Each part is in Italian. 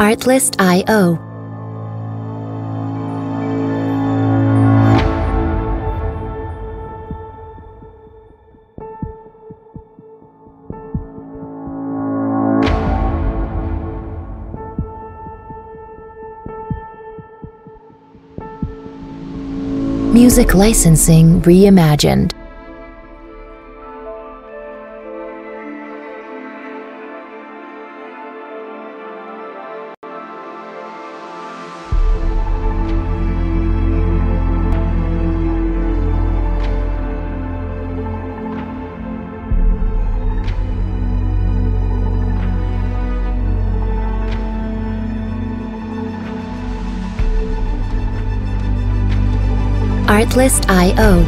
Artlist.io Music licensing reimagined. Artlist.io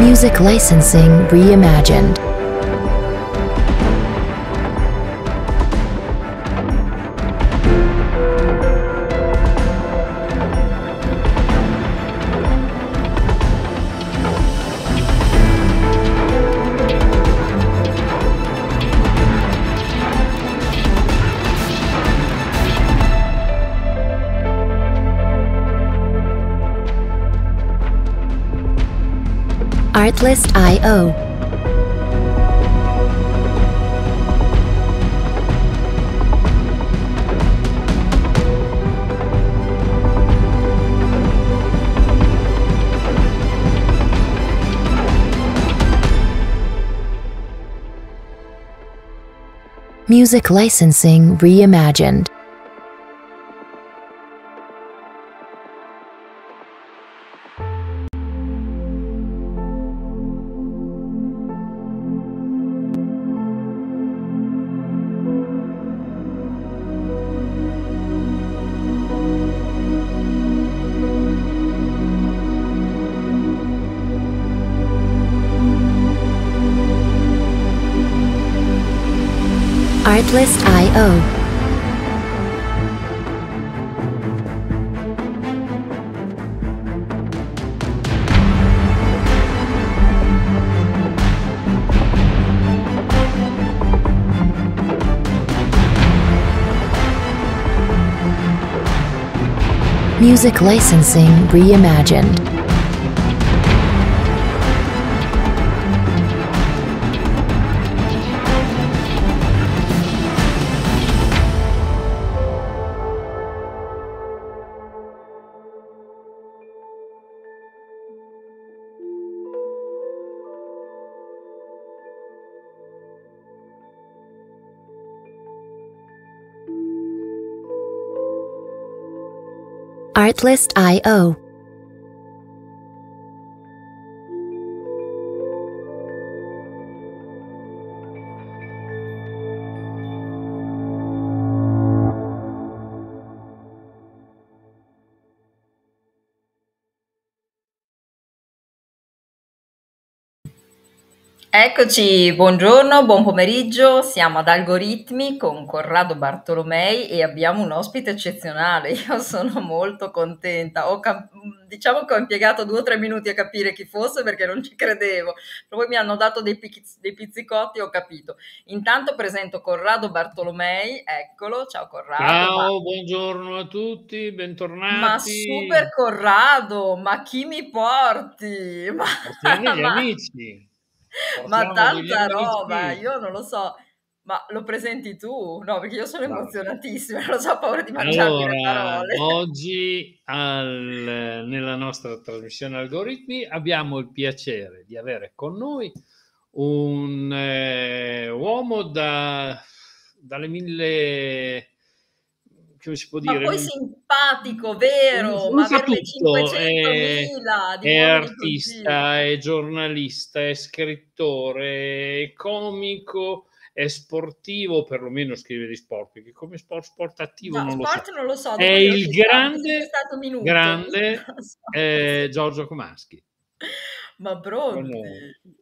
Music licensing reimagined. Artlist.io Music licensing reimagined. Music licensing reimagined. Artlist.io Eccoci, buongiorno, buon pomeriggio, siamo ad Algoritmi con Corrado Bartolomei e abbiamo un ospite eccezionale. Io sono molto contenta. Ho cap- diciamo che ho impiegato due o tre minuti a capire chi fosse perché non ci credevo. Poi mi hanno dato dei, pizz- dei pizzicotti e ho capito. Intanto presento Corrado Bartolomei, eccolo, ciao Corrado. Ciao, Ma, buongiorno a tutti, ma bentornati. super Corrado, ma chi mi porti? Ma, degli ma- amici. Ma tanta roba, io non lo so, ma lo presenti tu? No, perché io sono Guarda. emozionatissima, non so, ho paura di mangiarmi le Allora, parole. oggi al- nella nostra trasmissione Algoritmi abbiamo il piacere di avere con noi un eh, uomo da, dalle mille, come si può Ma dire, poi simpatico, vero, ma averne tutto, 500.000 è, di è uomini così. artista, è giornalista, è scrittore, è comico, è sportivo, perlomeno scrive di sport, perché come sport, sport attivo No, non lo so. sport non lo so, È il grande, stato minuto. grande so. eh, Giorgio Comaschi. Ma pronti?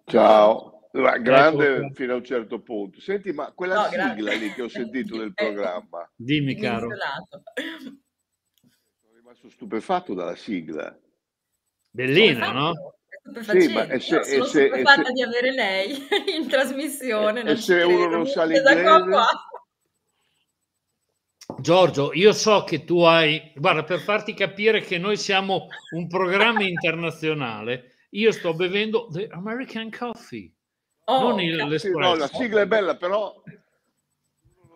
Ciao. Ma grande ecco. fino a un certo punto. Senti, ma quella no, sigla lì che ho sentito nel programma. Dimmi, caro. Sono rimasto stupefatto dalla sigla. Bellina, no? Sì, ma e se, sono se, stupefatta se, di avere lei in trasmissione. E, se uno non sa l'inglese? Qua qua. Giorgio, io so che tu hai, guarda, per farti capire che noi siamo un programma internazionale, io sto bevendo the American Coffee, oh, non il, l'espresso. No, la sigla è bella, però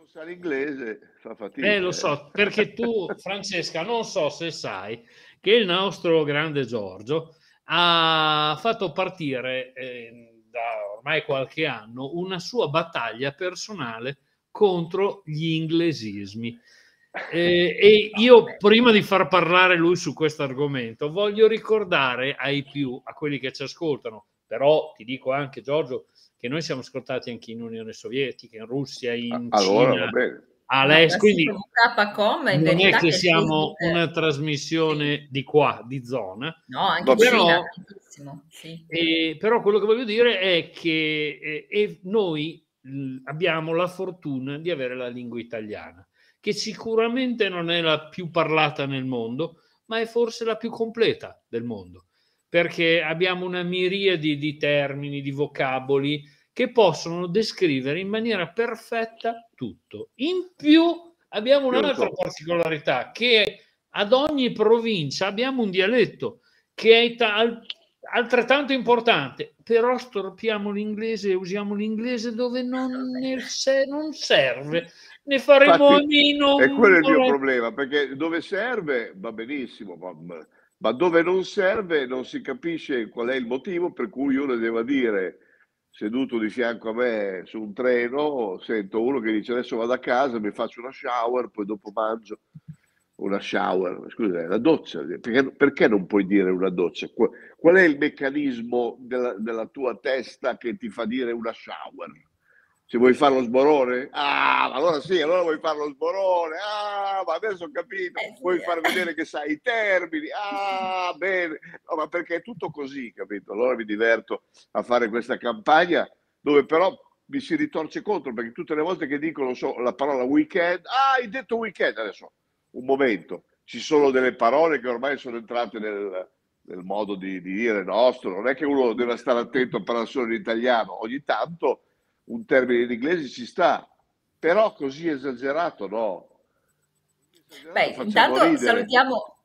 sa l'inglese, fa fatica. Eh, lo so, perché tu, Francesca, non so se sai che il nostro grande Giorgio ha fatto partire eh, da ormai qualche anno una sua battaglia personale contro gli inglesismi. Eh, e io prima di far parlare lui su questo argomento voglio ricordare ai più, a quelli che ci ascoltano, però ti dico anche Giorgio che noi siamo ascoltati anche in Unione Sovietica, in Russia, in allora, Cina, all'est, no, quindi non è che siamo una trasmissione di qua, di zona, no, anche però, Cina, sì. eh, però quello che voglio dire è che eh, noi abbiamo la fortuna di avere la lingua italiana, che sicuramente non è la più parlata nel mondo, ma è forse la più completa del mondo, perché abbiamo una miriade di termini, di vocaboli che possono descrivere in maniera perfetta tutto. In più abbiamo un'altra particolarità, che ad ogni provincia abbiamo un dialetto che è altrettanto importante, però storpiamo l'inglese e usiamo l'inglese dove non, se, non serve. Ne faremo Infatti, meno. E quello è il mio problema, perché dove serve va benissimo, ma, ma, dove non serve non si capisce qual è il motivo per cui uno deve dire seduto di fianco a me su un treno, sento uno che dice adesso vado a casa, mi faccio una shower, poi dopo mangio una shower, scusa, la doccia, perché, perché, non puoi dire una doccia? Qual è il meccanismo della, della, tua testa che ti fa dire una shower? Se vuoi fare lo sborone? Ah, allora sì, allora vuoi fare lo sborone. Ah, ma adesso ho capito. Eh, vuoi far vedere che sai i termini. Ah, bene. No, ma perché è tutto così, capito? Allora mi diverto a fare questa campagna dove però mi si ritorce contro perché tutte le volte che dicono so, la parola weekend, ah, hai detto weekend adesso un momento, ci sono delle parole che ormai sono entrate nel, nel modo di, di, dire nostro, non è che uno deve stare attento a parlare solo in italiano, ogni tanto un termine in inglese ci sta, però così esagerato no. Esagerato Beh, intanto ridere. salutiamo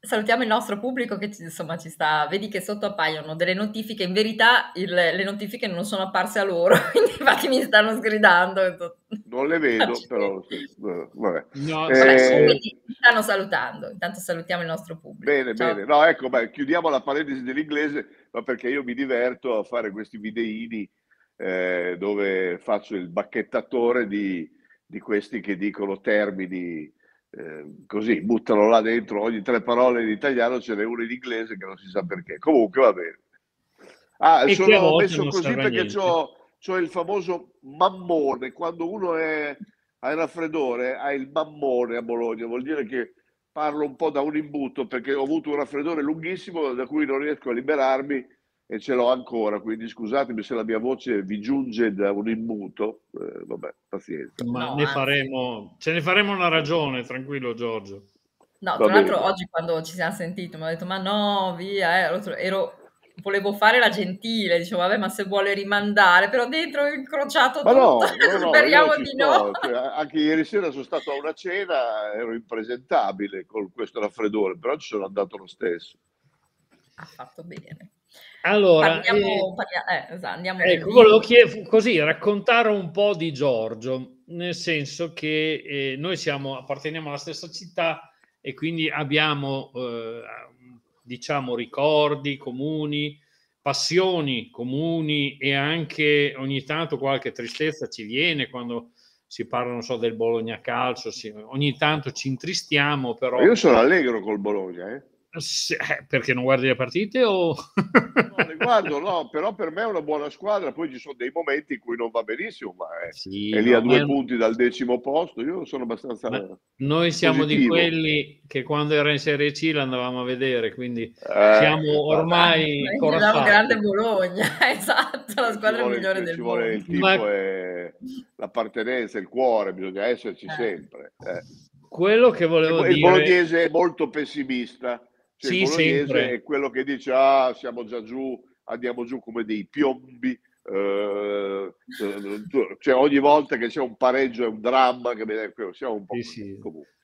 Salutiamo il nostro pubblico che insomma ci sta, vedi che sotto appaiono delle notifiche, in verità il, le notifiche non sono apparse a loro, quindi infatti mi stanno sgridando. Non le vedo, però vabbè. No, eh, stanno salutando, intanto salutiamo il nostro pubblico. Bene, Ciao. bene. No, ecco, beh, chiudiamo la parentesi dell'inglese, ma perché io mi diverto a fare questi videini eh, dove faccio il bacchettatore di, di questi che dicono termini eh, così buttano là dentro ogni tre parole in italiano ce n'è una in inglese che non si sa perché. Comunque va bene. Ah e sono messo così perché ho il famoso mammone. Quando uno è ha il raffreddore ha il mammone a Bologna. Vuol dire che parlo un po' da un imbuto perché ho avuto un raffreddore lunghissimo da cui non riesco a liberarmi e ce l'ho ancora, quindi scusatemi se la mia voce vi giunge da un immuto, eh, vabbè, pazienza. Ma no, ne faremo, ce ne faremo una ragione, tranquillo Giorgio. No, tra l'altro oggi quando ci siamo sentiti mi ha detto ma no, via, eh. ero, volevo fare la gentile, dicevo vabbè ma se vuole rimandare, però dentro ho incrociato ma tutto, no, no, speriamo di no. Cioè, anche ieri sera sono stato a una cena, ero impresentabile con questo raffreddore, però ci sono andato lo stesso. Ha fatto bene. Allora, parliamo, eh, parliamo, eh, esatto, andiamo ecco, volevo chied- così raccontare un po' di Giorgio, nel senso che eh, noi siamo, apparteniamo alla stessa città e quindi abbiamo, eh, diciamo, ricordi comuni, passioni comuni e anche ogni tanto qualche tristezza ci viene quando si parla, non so, del Bologna calcio, si, ogni tanto ci intristiamo, però... Io sono allegro col Bologna, eh? Se, eh, perché non guardi le partite o... no, le guardo, no, però per me è una buona squadra, poi ci sono dei momenti in cui non va benissimo, ma è, sì, è lì a due punti dal decimo posto, io sono abbastanza... noi siamo positivo. di quelli che quando era in Serie C l'andavamo a vedere, quindi eh, siamo ormai... Noi grande Bologna, esatto, la squadra vuole, migliore del mondo. Il tipo ma... è l'appartenenza, il cuore, bisogna esserci eh. sempre. Eh. Quello che volevo il, dire... Il bolognese è molto pessimista cioè, sì, sempre. è quello che dice, ah, siamo già giù, andiamo giù come dei piombi. Eh, cioè ogni volta che c'è un pareggio è un dramma che siamo un po' sì, sì.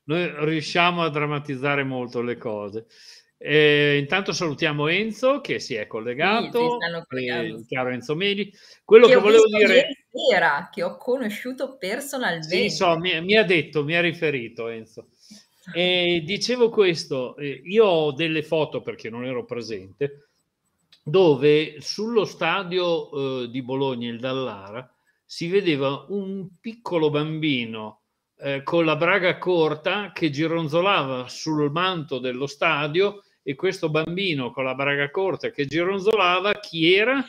noi riusciamo a drammatizzare molto le cose eh, intanto salutiamo Enzo che si è collegato, sì, eh, chiaro Enzo Meli. Quello che, che volevo dire era che ho conosciuto personalmente. Sì, so, mi, mi, ha detto, mi ha riferito Enzo. E dicevo questo, eh, io ho delle foto perché non ero presente, dove sullo stadio eh, di Bologna, il Dallara, si vedeva un piccolo bambino eh, con la braga corta che gironzolava sul manto dello stadio e questo bambino con la braga corta che gironzolava, chi era?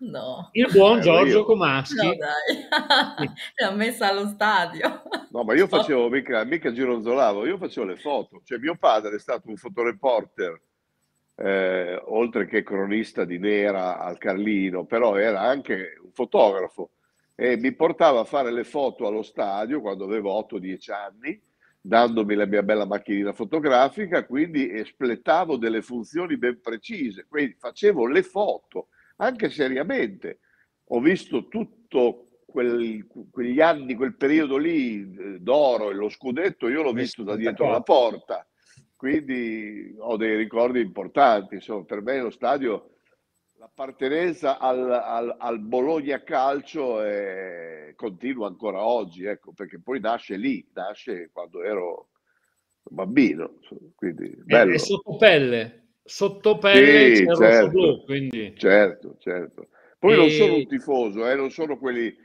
No. Il buon Giorgio Comaschi. No, dai. L'ha messa allo stadio. No, ma io facevo, mica, mica gironzolavo, io facevo le foto. Cioè mio padre è stato un fotoreporter, eh, oltre che cronista di Nera al Carlino, però era anche un fotografo e mi portava a fare le foto allo stadio quando avevo 8-10 anni, dandomi la mia bella macchinina fotografica, quindi espletavo delle funzioni ben precise, quindi facevo le foto anche seriamente. Ho visto tutto quel, quegli anni, quel periodo lì eh, d'oro e lo scudetto, io l'ho visto da dietro la porta, quindi ho dei ricordi importanti. Insomma, per me lo stadio, l'appartenenza al, al, al Bologna Calcio è, continua ancora oggi, ecco, perché poi nasce lì, nasce quando ero bambino. Quindi, bello. È, è sotto pelle sotto pelle sì, c'è certo, blu, quindi... certo, certo. Poi e... non sono un tifoso, eh, non sono quelli,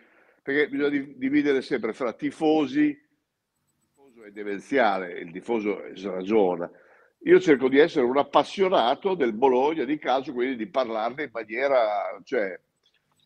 perché bisogna dividere sempre fra tifosi, il tifoso è demenziale, il tifoso sragiona. Io cerco di essere un appassionato del Bologna di calcio, quindi di parlarne in maniera, cioè,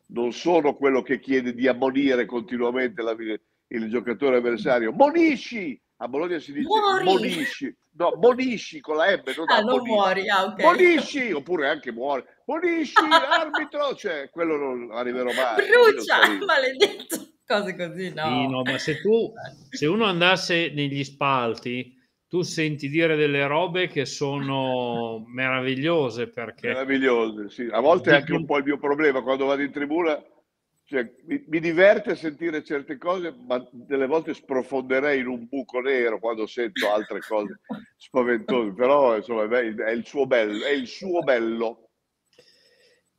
non sono quello che chiede di ammonire continuamente la, il giocatore avversario. Monisci! A Bologna si dice Muori. Monisci no, Bonisci con la M, non, ah, non muori, ah, okay. Bonisci, oppure anche muore. Bonisci, arbitro, cioè, quello non arriverò mai. Brucia, maledetto, cose così, no. Sì, no, ma se tu, se uno andasse negli spalti, tu senti dire delle robe che sono meravigliose perché... Meravigliose, sì. A volte è anche un po' il mio problema quando vado in tribuna cioè, mi, mi, diverte sentire certe cose, ma delle volte sprofonderei in un buco nero quando sento altre cose spaventose, però insomma è il suo bello, è il suo bello.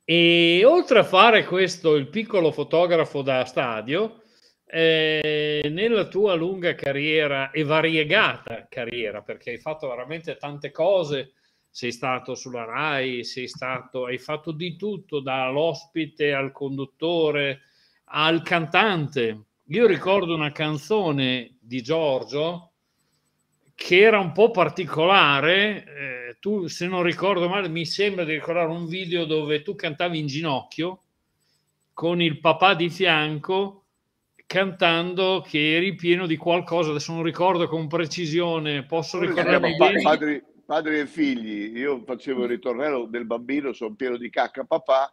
E oltre a fare questo, il piccolo fotografo da stadio, eh, nella tua lunga carriera e variegata carriera, perché hai fatto veramente tante cose, sei stato sulla RAI, sei stato, hai fatto di tutto, dall'ospite al conduttore al cantante. Io ricordo una canzone di Giorgio che era un po' particolare. Eh, tu, se non ricordo male, mi sembra di ricordare un video dove tu cantavi in ginocchio con il papà di fianco cantando che eri pieno di qualcosa. Adesso non ricordo con precisione, posso ricordarmi bene. Padri, padri e figli, io facevo il ritornello del bambino, sono pieno di cacca papà,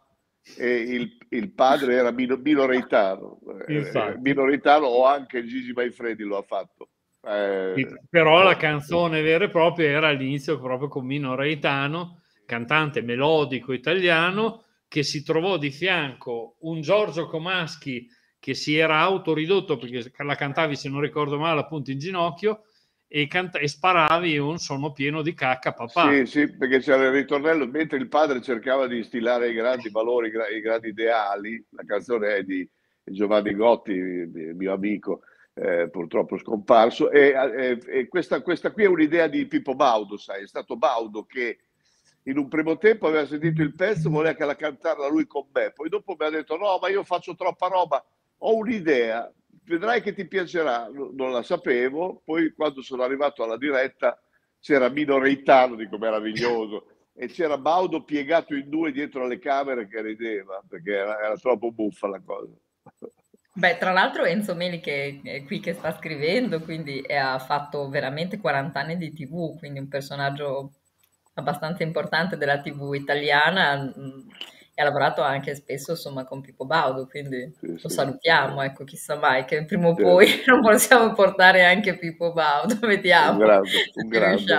e il, il padre era mino, minoritano, eh, minoritano o anche Gigi Maifredi lo ha fatto. Eh, però la canzone vera e propria era all'inizio proprio con Mino Reitano, cantante melodico italiano, che si trovò di fianco un Giorgio Comaschi che si era autoridotto perché la cantavi, se non ricordo male, appunto in ginocchio, e, canta- e sparavi un sono pieno di cacca papà. Sì, sì, perché c'era il ritornello, mentre il padre cercava di instillare i grandi valori, i grandi ideali, la canzone è di Giovanni Gotti, mio amico, eh, purtroppo scomparso, e, e, e questa, questa, qui è un'idea di Pippo Baudo, sai, è stato Baudo che in un primo tempo aveva sentito il pezzo, voleva che la cantarla lui con me, poi dopo mi ha detto no, ma io faccio troppa roba, ho un'idea, vedrai che ti piacerà, non la sapevo, poi quando sono arrivato alla diretta c'era Mino Reitano, dico meraviglioso, e c'era Baudo piegato in due dietro alle camere che rideva, perché era, era troppo buffa la cosa. Beh, tra l'altro Enzo Meli che è qui che sta scrivendo, quindi ha fatto veramente 40 anni di TV, quindi un personaggio abbastanza importante della TV italiana e ha lavorato anche spesso insomma con Pippo Baudo, quindi sì, lo sì, salutiamo, sì. ecco, chissà mai che prima o poi non possiamo portare anche Pippo Baudo, vediamo. Un grande, un grande.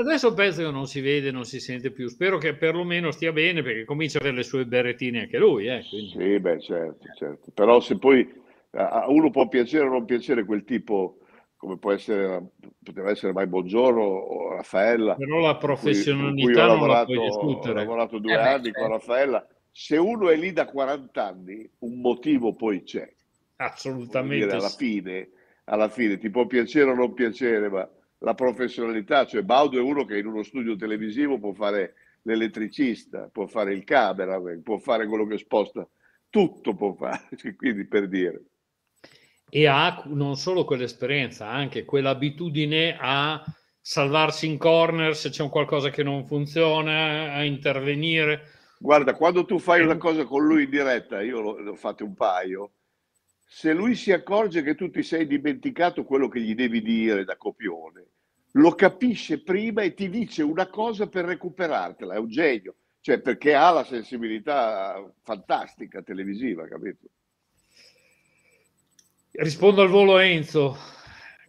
Adesso penso che non si vede, non si sente più, spero che perlomeno stia bene perché comincia a avere le sue berrettine anche lui. Eh, sì, beh, certo, certo, però se poi a uno può piacere o non piacere quel tipo come può essere, poteva essere mai Buongiorno o Raffaella. Però la professionalità non lavorato, la puoi discutere. Ho lavorato due eh anni con Raffaella. Se uno è lì da 40 anni, un motivo poi c'è. Assolutamente. Dire, alla, fine, alla fine ti può piacere o non piacere, ma la professionalità, cioè Baudo è uno che in uno studio televisivo può fare l'elettricista, può fare il cameraman, può fare quello che sposta, tutto può fare, quindi per dire e ha non solo quell'esperienza, anche quell'abitudine a salvarsi in corner se c'è un qualcosa che non funziona, a intervenire. Guarda, quando tu fai una cosa con lui in diretta, io l'ho, ho fatto un paio, se lui si accorge che tu ti sei dimenticato quello che gli devi dire da copione, lo capisce prima e ti dice una cosa per recuperartela, è un genio, cioè perché ha la sensibilità fantastica televisiva, capito? Rispondo al volo Enzo.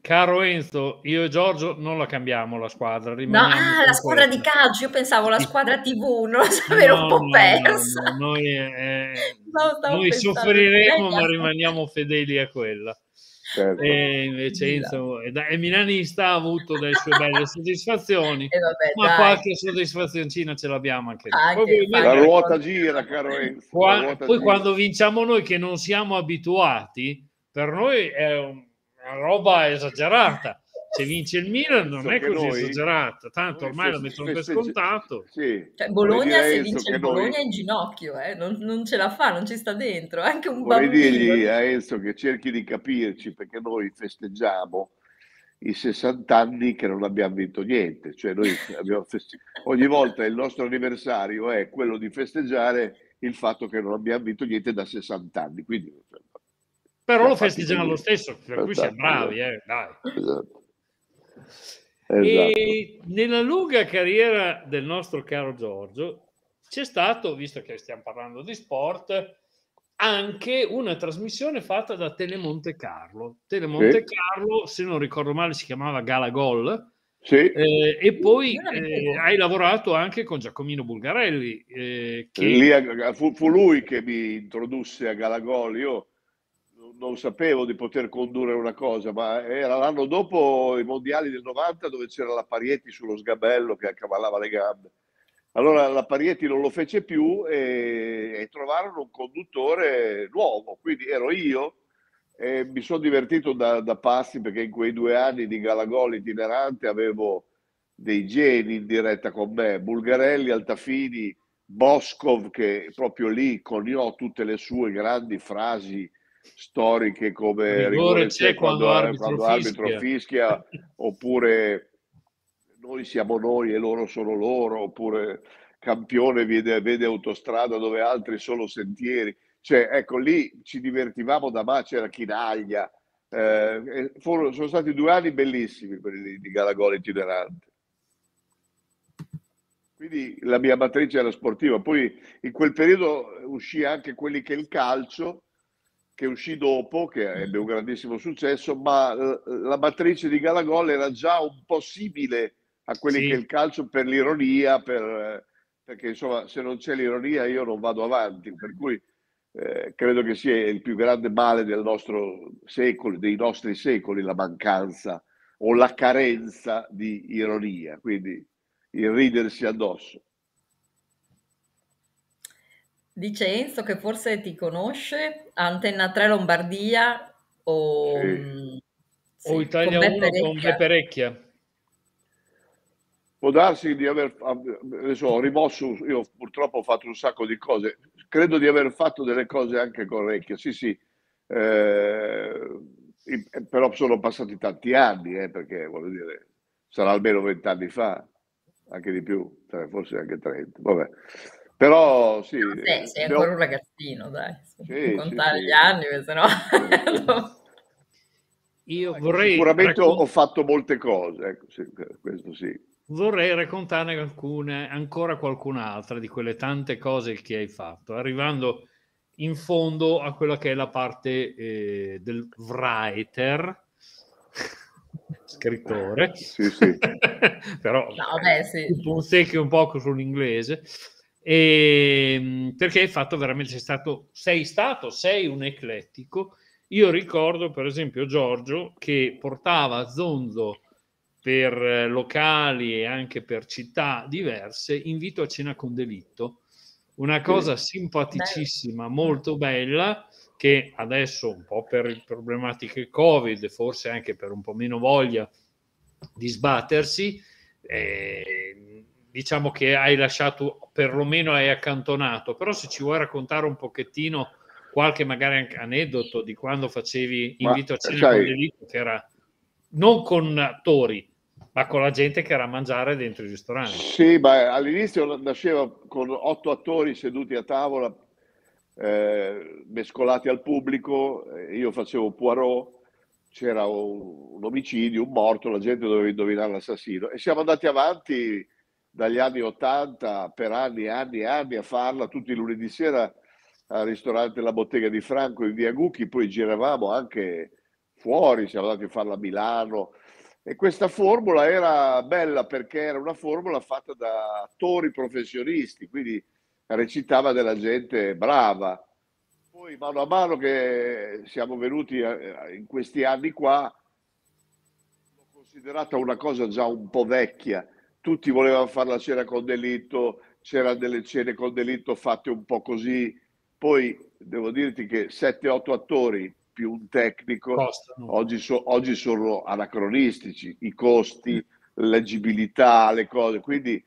Caro Enzo, io e Giorgio non la cambiamo la squadra. No, ah, la squadra di calcio, io pensavo la squadra TV, non lo sapevo, no, un po' no, persa. No, noi, eh, noi soffriremo, ma rimaniamo fedeli a quella. Certo. E invece Enzo e Milanista ha avuto delle sue belle soddisfazioni, vabbè, ma dai. qualche soddisfazioncina ce l'abbiamo anche noi. la ruota gira, caro Enzo. Qua, poi gira. quando vinciamo noi che non siamo abituati, per noi è una roba esagerata. Se vince il Milan non è così noi, esagerata, tanto ormai lo mettono per scontato. Sì. Cioè, Bologna, se vince il Bologna noi... è in ginocchio, eh? non, non, ce la fa, non ci sta dentro. Anche un Vorrei bambino. dirgli a Enzo che cerchi di capirci perché noi festeggiamo i 60 anni che non abbiamo vinto niente. Cioè noi feste... Ogni volta il nostro anniversario è quello di festeggiare il fatto che non abbiamo vinto niente da 60 anni. Quindi però lo festeggiano lo stesso, per cui siamo bravi, eh, dai. Esatto. E esatto. nella lunga carriera del nostro caro Giorgio c'è stato, visto che stiamo parlando di sport, anche una trasmissione fatta da Telemonte Carlo. Telemonte sì. Carlo, se non ricordo male, si chiamava Gala Gol. Sì. Eh, e poi eh, hai lavorato anche con Giacomino Bulgarelli. Eh, che... Lì, fu, fu, lui che mi introdusse a Galagol. Io non sapevo di poter condurre una cosa, ma era l'anno dopo i mondiali del 90 dove c'era la Parietti sullo sgabello che accavallava le gambe. Allora la Parietti non lo fece più e, e trovarono un conduttore nuovo, quindi ero io e mi sono divertito da, da pazzi perché in quei due anni di Galagol itinerante avevo dei geni in diretta con me, Bulgarelli, Altafini, Boscov che proprio lì coniò tutte le sue grandi frasi storiche come rigore c'è quando, quando, arbitro, quando arbitro fischia. oppure noi siamo noi e loro sono loro, oppure campione vede, vede autostrada dove altri sono sentieri. Cioè, ecco, lì ci divertivamo da ma c'era Chinaglia. Eh, furono, sono stati due anni bellissimi quelli di, di Galagol itinerante. Quindi la mia matrice era sportiva. Poi in quel periodo uscì anche quelli che il calcio, che uscì dopo, che ebbe un grandissimo successo, ma eh, la matrice di Galagol era già un po' simile a quelli sì. che il calcio per l'ironia, per, eh, perché insomma se non c'è l'ironia io non vado avanti, per cui eh, credo che sia il più grande male del nostro secolo, dei nostri secoli, la mancanza o la carenza di ironia, quindi il ridersi addosso. Dice Enzo che forse ti conosce, Antenna 3 Lombardia o, sì. Mm, sì, o Italia con 1 con Beperecchia. Può darsi di aver, adesso ho rimosso, io purtroppo ho fatto un sacco di cose, credo di aver fatto delle cose anche con Recchia, sì sì, eh, però sono passati tanti anni, eh, perché voglio dire, sarà almeno vent'anni fa, anche di più, cioè, forse anche 30. Vabbè. Però sì. Beh, sei ancora un ragazzino, dai. Sì, contare sì, gli anni, se no... Io vorrei... Sicuramente raccont- ho fatto molte cose, ecco, sì, questo sì. Vorrei raccontarne alcune, ancora qualcun'altra di quelle tante cose che hai fatto, arrivando in fondo a quella che è la parte eh, del writer, scrittore, sì, sì. però no, beh, sì. un secchio un po' sull'inglese, e, ehm, perché hai fatto veramente, sei stato, sei stato, sei un eclettico. Io ricordo per esempio Giorgio che portava Zonzo per locali e anche per città diverse, invito a cena con delitto. Una cosa simpaticissima, molto bella, che adesso un po' per problematiche Covid, forse anche per un po' meno voglia di sbattersi, eh, diciamo che hai lasciato, perlomeno hai accantonato, però se ci vuoi raccontare un pochettino qualche magari anche aneddoto di quando facevi invito Ma, a cena sai, con delitto, che era non con attori, ma con la gente che era a mangiare dentro i ristoranti. Sì, ma all'inizio nasceva con otto attori seduti a tavola eh, mescolati al pubblico, eh, io facevo Poirot, c'era un, un, omicidio, un morto, la gente doveva indovinare l'assassino e siamo andati avanti dagli anni 80 per anni e anni e anni a farla tutti i lunedì sera al ristorante La Bottega di Franco in via Gucchi, poi giravamo anche fuori, siamo andati a farla a Milano e questa formula era bella perché era una formula fatta da attori professionisti, quindi recitava della gente brava. Poi mano a mano che siamo venuti in questi anni qua, l'ho considerata una cosa già un po' vecchia. Tutti volevano fare la cena con delitto, c'erano delle cene con delitto fatte un po' così. Poi devo dirti che 7-8 attori più un tecnico oggi, so, oggi sono anacronistici, i costi, leggibilità, le cose. Quindi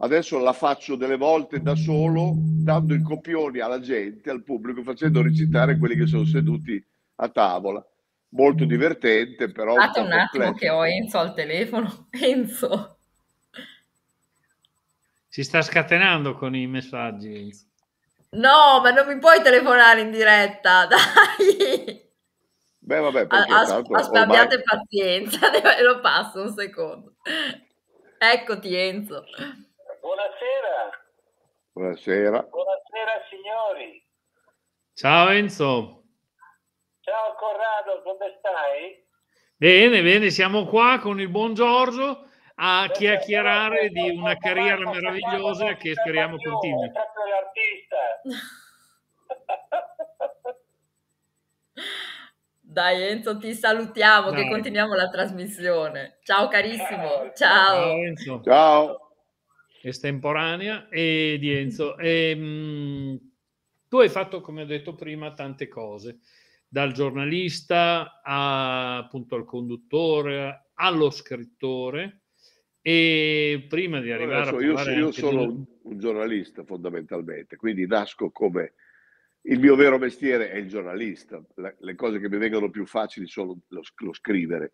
Adesso la faccio delle volte da solo, dando i copioni alla gente, al pubblico, facendo recitare quelli che sono seduti a tavola. Molto divertente, però. Aspetta un, un attimo che ho Enzo al telefono. Enzo. Si sta scatenando con i messaggi. No, ma non mi puoi telefonare in diretta, dai. Beh, vabbè, As- aspetta, abbiate pazienza, lo passo un secondo. Eccoti Enzo. Buonasera. Buonasera. Buonasera signori. Ciao Enzo. Ciao Corrado, come stai? Bene, bene, siamo qua con il buon Giorgio a chiacchierare di una carriera meravigliosa che speriamo continui. Dai Enzo, ti salutiamo Dai. che continuiamo la trasmissione. Ciao carissimo, ciao. Ciao Enzo. Ciao estemporanea e di Enzo. E, mh, mm, tu hai fatto, come ho detto prima, tante cose, dal giornalista a, appunto al conduttore, allo scrittore. E prima di arrivare Adesso, a io, io sono del... un giornalista fondamentalmente, quindi nasco come il mio vero mestiere è il giornalista. Le, le cose che mi vengono più facili sono lo, lo scrivere.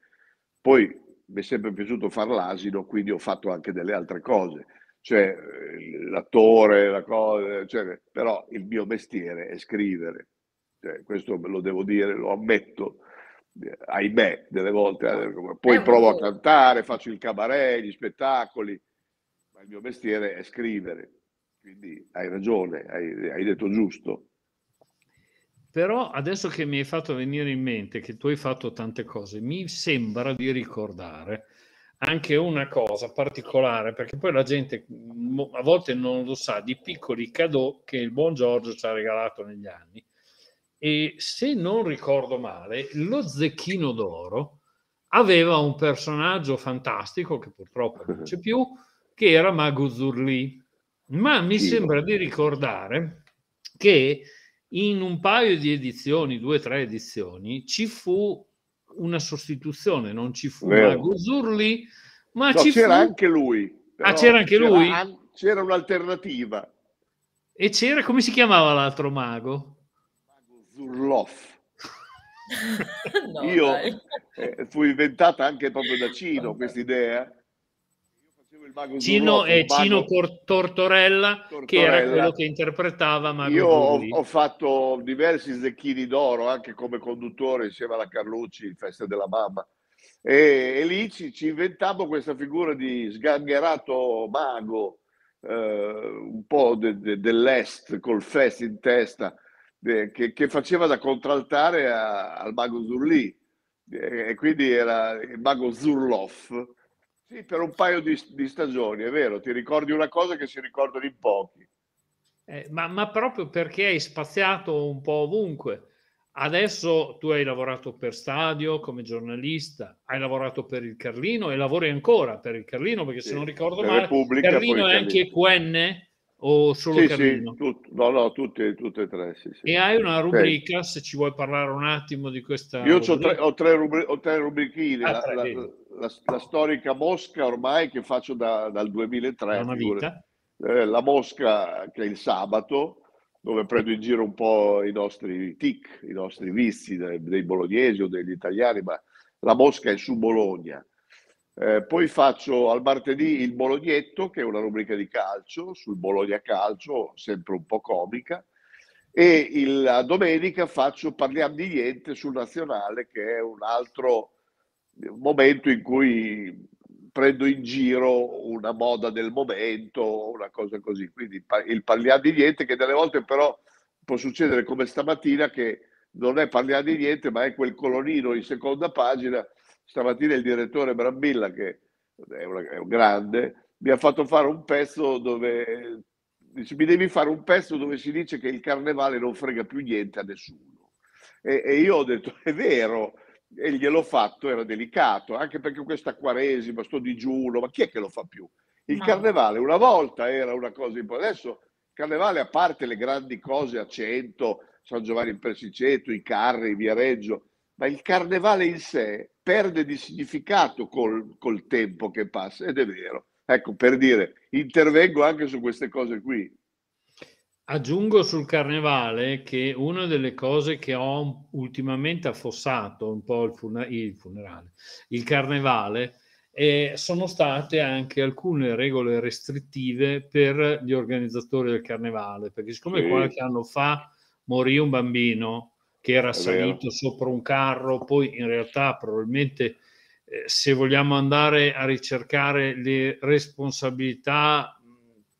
Poi mi è sempre piaciuto far l'asino, quindi ho fatto anche delle altre cose cioè l'attore, la cosa, cioè, però il mio mestiere è scrivere, cioè, questo me lo devo dire, lo ammetto, ahimè, delle volte, eh, poi provo a cantare, faccio il cabaret, gli spettacoli, ma il mio mestiere è scrivere, quindi hai ragione, hai, hai detto giusto. Però adesso che mi hai fatto venire in mente che tu hai fatto tante cose, mi sembra di ricordare anche una cosa particolare, perché poi la gente a volte non lo sa, di piccoli cadeau che il buon Giorgio ci ha regalato negli anni. E se non ricordo male, lo Zecchino d'Oro aveva un personaggio fantastico, che purtroppo non c'è più, che era Mago Zurli. Ma mi sembra di ricordare che in un paio di edizioni, due o tre edizioni, ci fu una sostituzione, non ci fu Vero. Mago Zurli, ma no, ci c'era fu... anche lui. Ah, c'era anche c'era, lui? C'era un'alternativa. E c'era, come si chiamava l'altro mago? Zurloff. no, Io eh, fu inventata anche proprio da Cino questa idea il mago Cino Zurloff, e Cino Cor- Tortorella, che era Tortorella. quello che interpretava Mago Io ho, Zurli. ho fatto diversi zecchini d'oro anche come conduttore insieme alla Carlucci, il Festa della Mamma. E, e lì ci, ci inventammo questa figura di sgangherato mago, eh, un po' de- de- dell'est, col fest in testa, eh, che, che faceva da contraltare a- al mago Zurlì. Eh, e quindi era il mago Zurloff. Sì, per un paio di, di stagioni, è vero, ti ricordi una cosa che si ricordano in pochi. Eh, ma, ma proprio perché hai spaziato un po' ovunque. Adesso tu hai lavorato per Stadio come giornalista, hai lavorato per il Carlino e lavori ancora per il Carlino perché se Sì, non ricordo male, Repubblica, Carlino è anche QN o solo Sì, Carlino? sì, tut- no, no, tutte, tutte e tre. Sì, sì. E hai una rubrica, se ci vuoi parlare un attimo di questa Io rubrica. tre, ho, tre rubri- ho tre rubrichine. Ah, la, la- la- la storica Mosca ormai che faccio da- dal 2003. È una figurati. vita. Eh, la Mosca che è il sabato, dove prendo in giro un po' i nostri tic, i nostri vizi dei, dei bolognesi o degli italiani, ma la Mosca è su Bologna. Eh, poi faccio al martedì il Bolognetto, che è una rubrica di calcio, sul Bologna Calcio, sempre un po' comica, e il- la domenica faccio Parliamo di niente sul Nazionale, che è un altro momento in cui prendo in giro una moda del momento, una cosa così. Quindi il Parliamo di niente, che delle volte però può succedere come stamattina, che non è Parliamo di niente, ma è quel colonino in seconda pagina. Stamattina il direttore Brambilla, che è, una- è un grande, mi ha fatto fare un pezzo dove dice, mi devi fare un pezzo dove si dice che il carnevale non frega più niente a nessuno. E, e io ho detto, è vero, e gliel'ho fatto, era delicato, anche perché questa quaresima, sto digiuno, ma chi è che lo fa più? Il No. carnevale una volta era una cosa importante, adesso il carnevale, a parte le grandi cose a Cento, San Giovanni in Persiceto, i carri, Viareggio, ma il carnevale in sé perde di significato col, col tempo che passa, ed è vero. Ecco, per dire, intervengo anche su queste cose qui. Aggiungo sul carnevale che una delle cose che ho ultimamente affossato un po' il, funa- il funerale, il carnevale, eh, sono state anche alcune regole restrittive per gli organizzatori del carnevale, perché siccome Sì. qualche anno fa morì un bambino che era salito sopra un carro, poi in realtà probabilmente eh, se vogliamo andare a ricercare le responsabilità,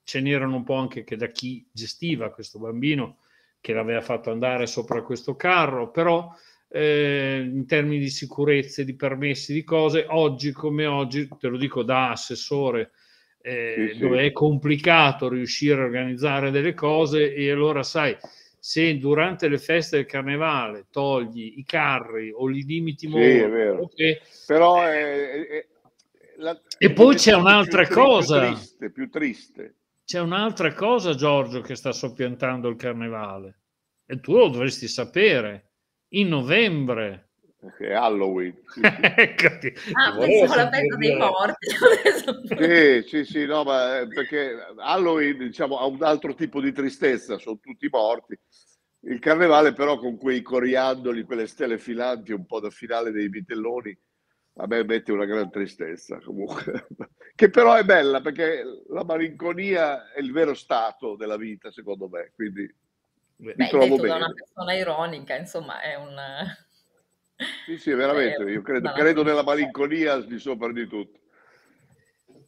ce n'erano un po' anche che da chi gestiva questo bambino che l'aveva fatto andare sopra questo carro, però eh, in termini di sicurezza, di permessi, di cose, oggi come oggi, te lo dico da assessore, eh, Sì, sì. dove è complicato riuscire a organizzare delle cose e allora sai, se durante le feste del carnevale togli i carri o li limiti Sì, molto, è vero. che- Però è, è- la- E poi c'è un'altra più cosa. Più triste, più triste. C'è un'altra cosa, Giorgio, che sta soppiantando il carnevale e tu lo dovresti sapere. In novembre, È Halloween. Sì, Ah, pensavo la festa dei morti. Sì, sì, sì, no, ma eh, perché Halloween diciamo, ha un altro tipo di tristezza, sono tutti morti. Il carnevale però con quei coriandoli, quelle stelle filanti, un po' da finale dei vitelloni, a me mette una gran tristezza comunque, che però è bella perché la malinconia è il vero stato della vita, secondo me, quindi mi Beh, trovo detto da bene. una persona ironica, insomma, è un... Sì, sì, veramente, è io credo, credo nella malinconia di sopra di tutto.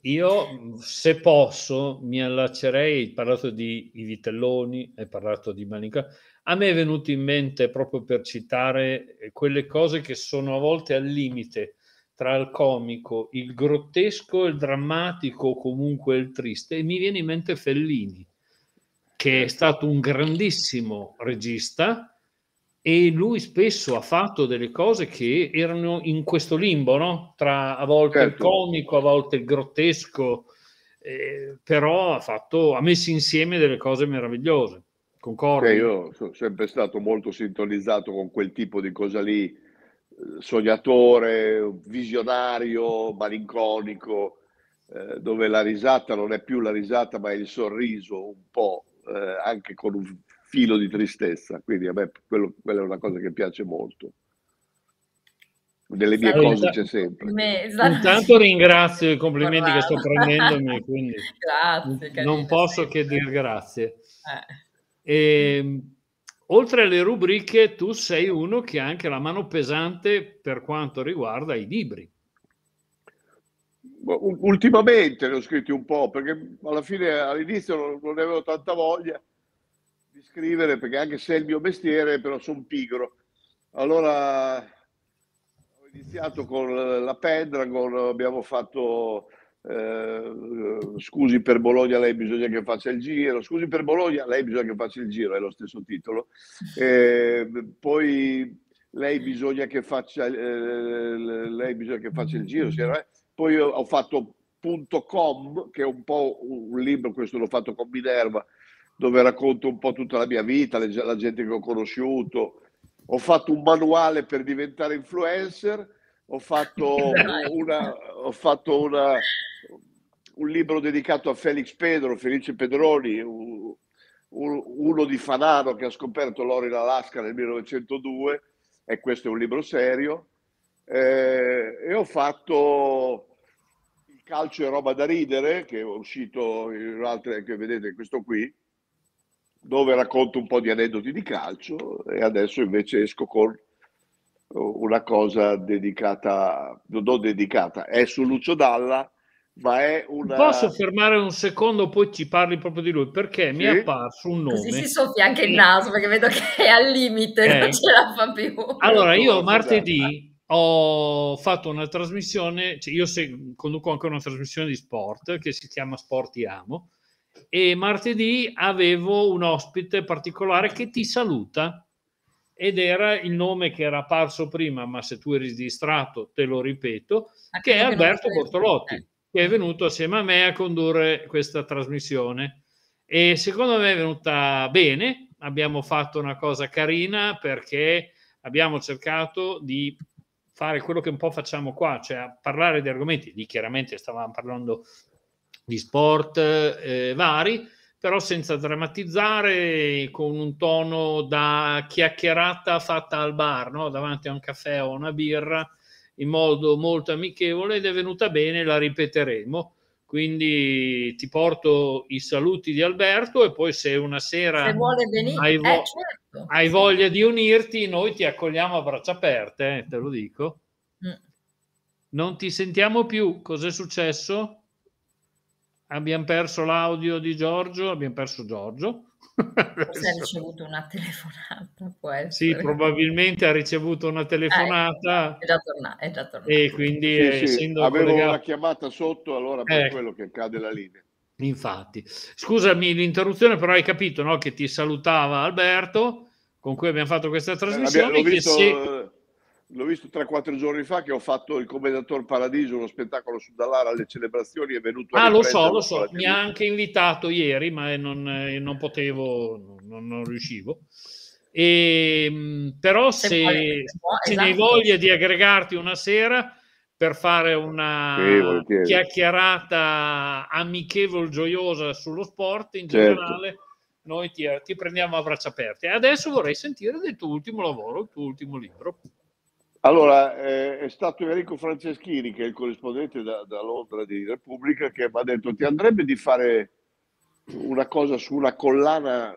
Io, se posso, mi allaccerei, hai parlato di i vitelloni, hai parlato di malinconia. A me è venuto in mente, proprio per citare, eh, quelle cose che sono a volte al limite tra il comico, il grottesco, il drammatico o comunque il triste. E mi viene in mente Fellini, che è stato un grandissimo regista e lui spesso ha fatto delle cose che erano in questo limbo, no? Tra a volte il Certo. comico, a volte il grottesco, eh, però ha, fatto, ha messo insieme delle cose meravigliose. Concordi? Che io sono sempre stato molto sintonizzato con quel tipo di cosa lì, eh, sognatore, visionario, malinconico, eh, dove la risata non è più la risata, ma è il sorriso un po', eh, anche con un filo di tristezza. Quindi a me quello, quella è una cosa che piace molto. Nelle mie Salve. cose c'è sempre. Me- esatto. Intanto ringrazio i complimenti che sto prendendomi, quindi Grazie, non posso sì. che dire grazie. Eh. E, oltre alle rubriche, tu sei uno che ha anche la mano pesante per quanto riguarda i libri. U- Ultimamente ne ho scritti un po', perché alla fine all'inizio non, non ne avevo tanta voglia di scrivere, perché anche se è il mio mestiere, però sono pigro. Allora ho iniziato con la Pendragon, abbiamo fatto eh, Scusi per Bologna, lei bisogna che faccia il giro. Scusi per Bologna, lei bisogna che faccia il giro, è lo stesso titolo. Eh, poi lei bisogna che faccia, eh, lei bisogna che faccia il giro. eh. Poi ho fatto .com, che è un po' un libro, questo l'ho fatto con Minerva, dove racconto un po' tutta la mia vita, la gente che ho conosciuto. Ho fatto un manuale per diventare influencer, ho fatto, una, ho fatto una, un libro dedicato a Felix Pedro, Felice Pedroni, un- un- uno di Fanano che ha scoperto l'oro in Alaska nel 1902, e questo è un libro serio. Eh, e ho fatto il calcio è roba da ridere, che è uscito in altre, che vedete questo qui, dove racconto un po' di aneddoti di calcio e adesso invece esco con una cosa dedicata, non dedicata, è su Lucio Dalla, ma è una... Posso fermare un secondo, poi ci parli proprio di lui, perché mi è Sì. apparso un Così nome. si soffia anche il naso perché vedo che è al limite, Eh. non ce la fa più. Allora, io martedì ho fatto una trasmissione, cioè io se- conduco anche una trasmissione di sport che si chiama Sport Ti Amo e martedì avevo un ospite particolare che ti saluta ed era il nome che era apparso prima, ma se tu eri distratto te lo ripeto, Ma che è Alberto Bortolotti, Eh. che è venuto assieme a me a condurre questa trasmissione. E secondo me è venuta bene. Abbiamo fatto una cosa carina perché abbiamo cercato di fare quello che un po' facciamo qua, cioè parlare di argomenti. Lì chiaramente stavamo parlando di sport eh, vari, però senza drammatizzare, con un tono da chiacchierata fatta al bar, no? davanti a un caffè o una birra, in modo molto amichevole ed è venuta bene, la ripeteremo. Quindi ti porto i saluti di Alberto e poi se una sera Se vuole venire, hai, vo- eh, certo. hai voglia di unirti, noi ti accogliamo a braccia aperte, eh, te lo dico. Mm. Non ti sentiamo più, cos'è successo? Abbiamo perso l'audio di Giorgio, abbiamo perso Giorgio. Forse ha ricevuto una telefonata, può essere. sì, probabilmente ha ricevuto una telefonata Eh, è già tornato, è già tornato. e quindi Sì, eh, sì, essendo avevo collegato- una chiamata sotto, allora per Ecco. quello che cade la linea. Infatti, scusami l'interruzione, però hai capito no? che ti salutava Alberto, con cui abbiamo fatto questa Eh, trasmissione. che visto, se- eh, l'ho visto 3-4 giorni fa che ho fatto il Commendator Paradiso, uno spettacolo su Dallara alle celebrazioni, è venuto Ah, lo so, lo so, mi ha anche invitato ieri, ma non, eh, non potevo, non, non riuscivo. E, mh, però Se se, ne hai esatto. voglia di aggregarti una sera per fare una Sì, chiacchierata amichevole, gioiosa sullo sport in Certo. generale, noi ti, ti prendiamo a braccia aperte. E adesso vorrei sentire del tuo ultimo lavoro, il tuo ultimo libro. Allora, eh, è stato Enrico Franceschini, che è il corrispondente da, da Londra di Repubblica, che mi ha detto ti andrebbe di fare una cosa su una collana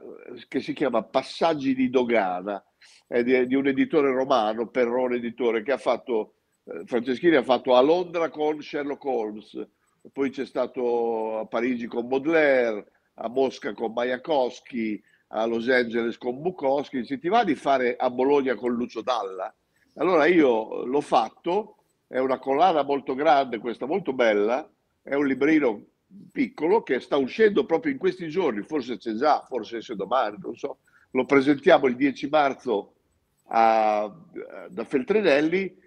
che si chiama Passaggi di Dogana, è di, di un editore romano, Perrone Editore, che ha fatto, eh, Franceschini ha fatto a Londra con Sherlock Holmes, poi c'è stato a Parigi con Baudelaire, a Mosca con Majakowski, a Los Angeles con Bukowski, se ti va di fare a Bologna con Lucio Dalla, allora io l'ho fatto, è una collana molto grande, questa molto bella, è un librino piccolo che sta uscendo proprio in questi giorni, forse c'è già, forse esce domani, non so. Lo presentiamo il 10 marzo a- da Feltrinelli,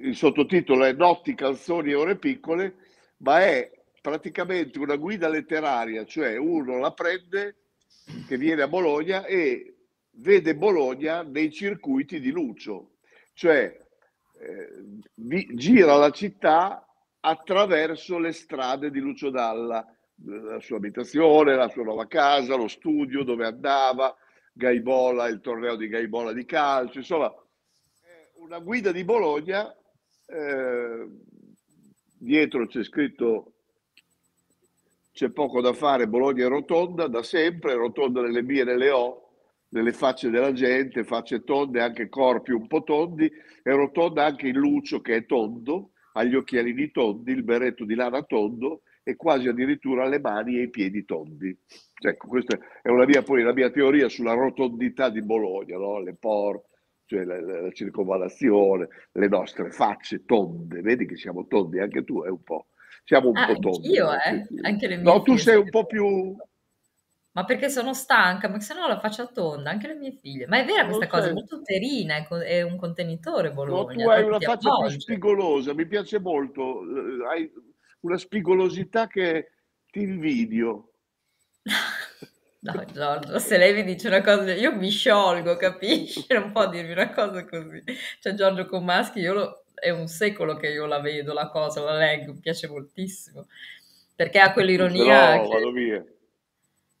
il sottotitolo è Notti, canzoni e ore piccole, ma è praticamente una guida letteraria, cioè uno la prende che viene a Bologna e vede Bologna nei circuiti di Lucio, cioè eh, vi- gira la città attraverso le strade di Lucio Dalla, la sua abitazione, la sua nuova casa, lo studio dove andava, Gaibola, il torneo di Gaibola di calcio, insomma, una guida di Bologna, eh, dietro c'è scritto c'è poco da fare, Bologna è rotonda da sempre, rotonda nelle mie e nelle O, nelle facce della gente, facce tonde, anche corpi un po' tondi, è rotonda anche il Lucio che è tondo, ha gli occhialini tondi, il berretto di lana tondo e quasi addirittura le mani e i piedi tondi. Ecco, questa è una mia, poi, la mia teoria sulla rotondità di Bologna, no? le porte, cioè la, la, la, circonvallazione, le nostre facce tonde, vedi che siamo tondi anche tu, è un po'. Siamo un ah, po' tondi. Io, eh? Anche le mie no, tu sei un po' più... Ma perché sono stanca, ma se no la faccia tonda, anche le mie figlie. Ma è vera questa cosa, è molto uterina, è un contenitore Bologna. No, tu hai una faccia più spigolosa, mi piace molto, hai una spigolosità che ti invidio. No, Giorgio, se lei mi dice una cosa, io mi sciolgo, capisci? Non può dirmi una cosa così. Cioè, Giorgio Comaschi, io lo, è un secolo che io la vedo, la cosa, la leggo, mi piace moltissimo. Perché ha quell'ironia. No, vado via.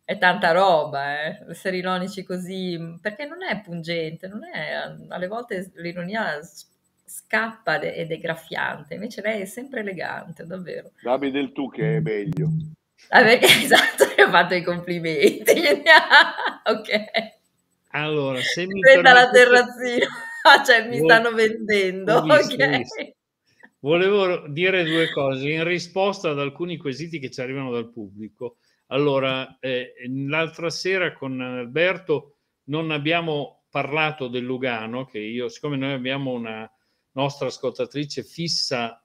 È tanta roba, eh? essere ironici così, perché non è pungente, non è, alle volte l'ironia scappa ed è graffiante, invece lei è sempre elegante, davvero. Dammi del tu che è meglio. Ah, perché, esatto, mi ha fatto i complimenti. ok. Allora, se mi Prenda la terrazzina, cioè mi stanno vendendo. Visto, ok. Volevo dire due cose in risposta ad alcuni quesiti che ci arrivano dal pubblico. Allora, eh, l'altra sera con Alberto non abbiamo parlato del Lugano, che io, siccome noi abbiamo una nostra ascoltatrice fissa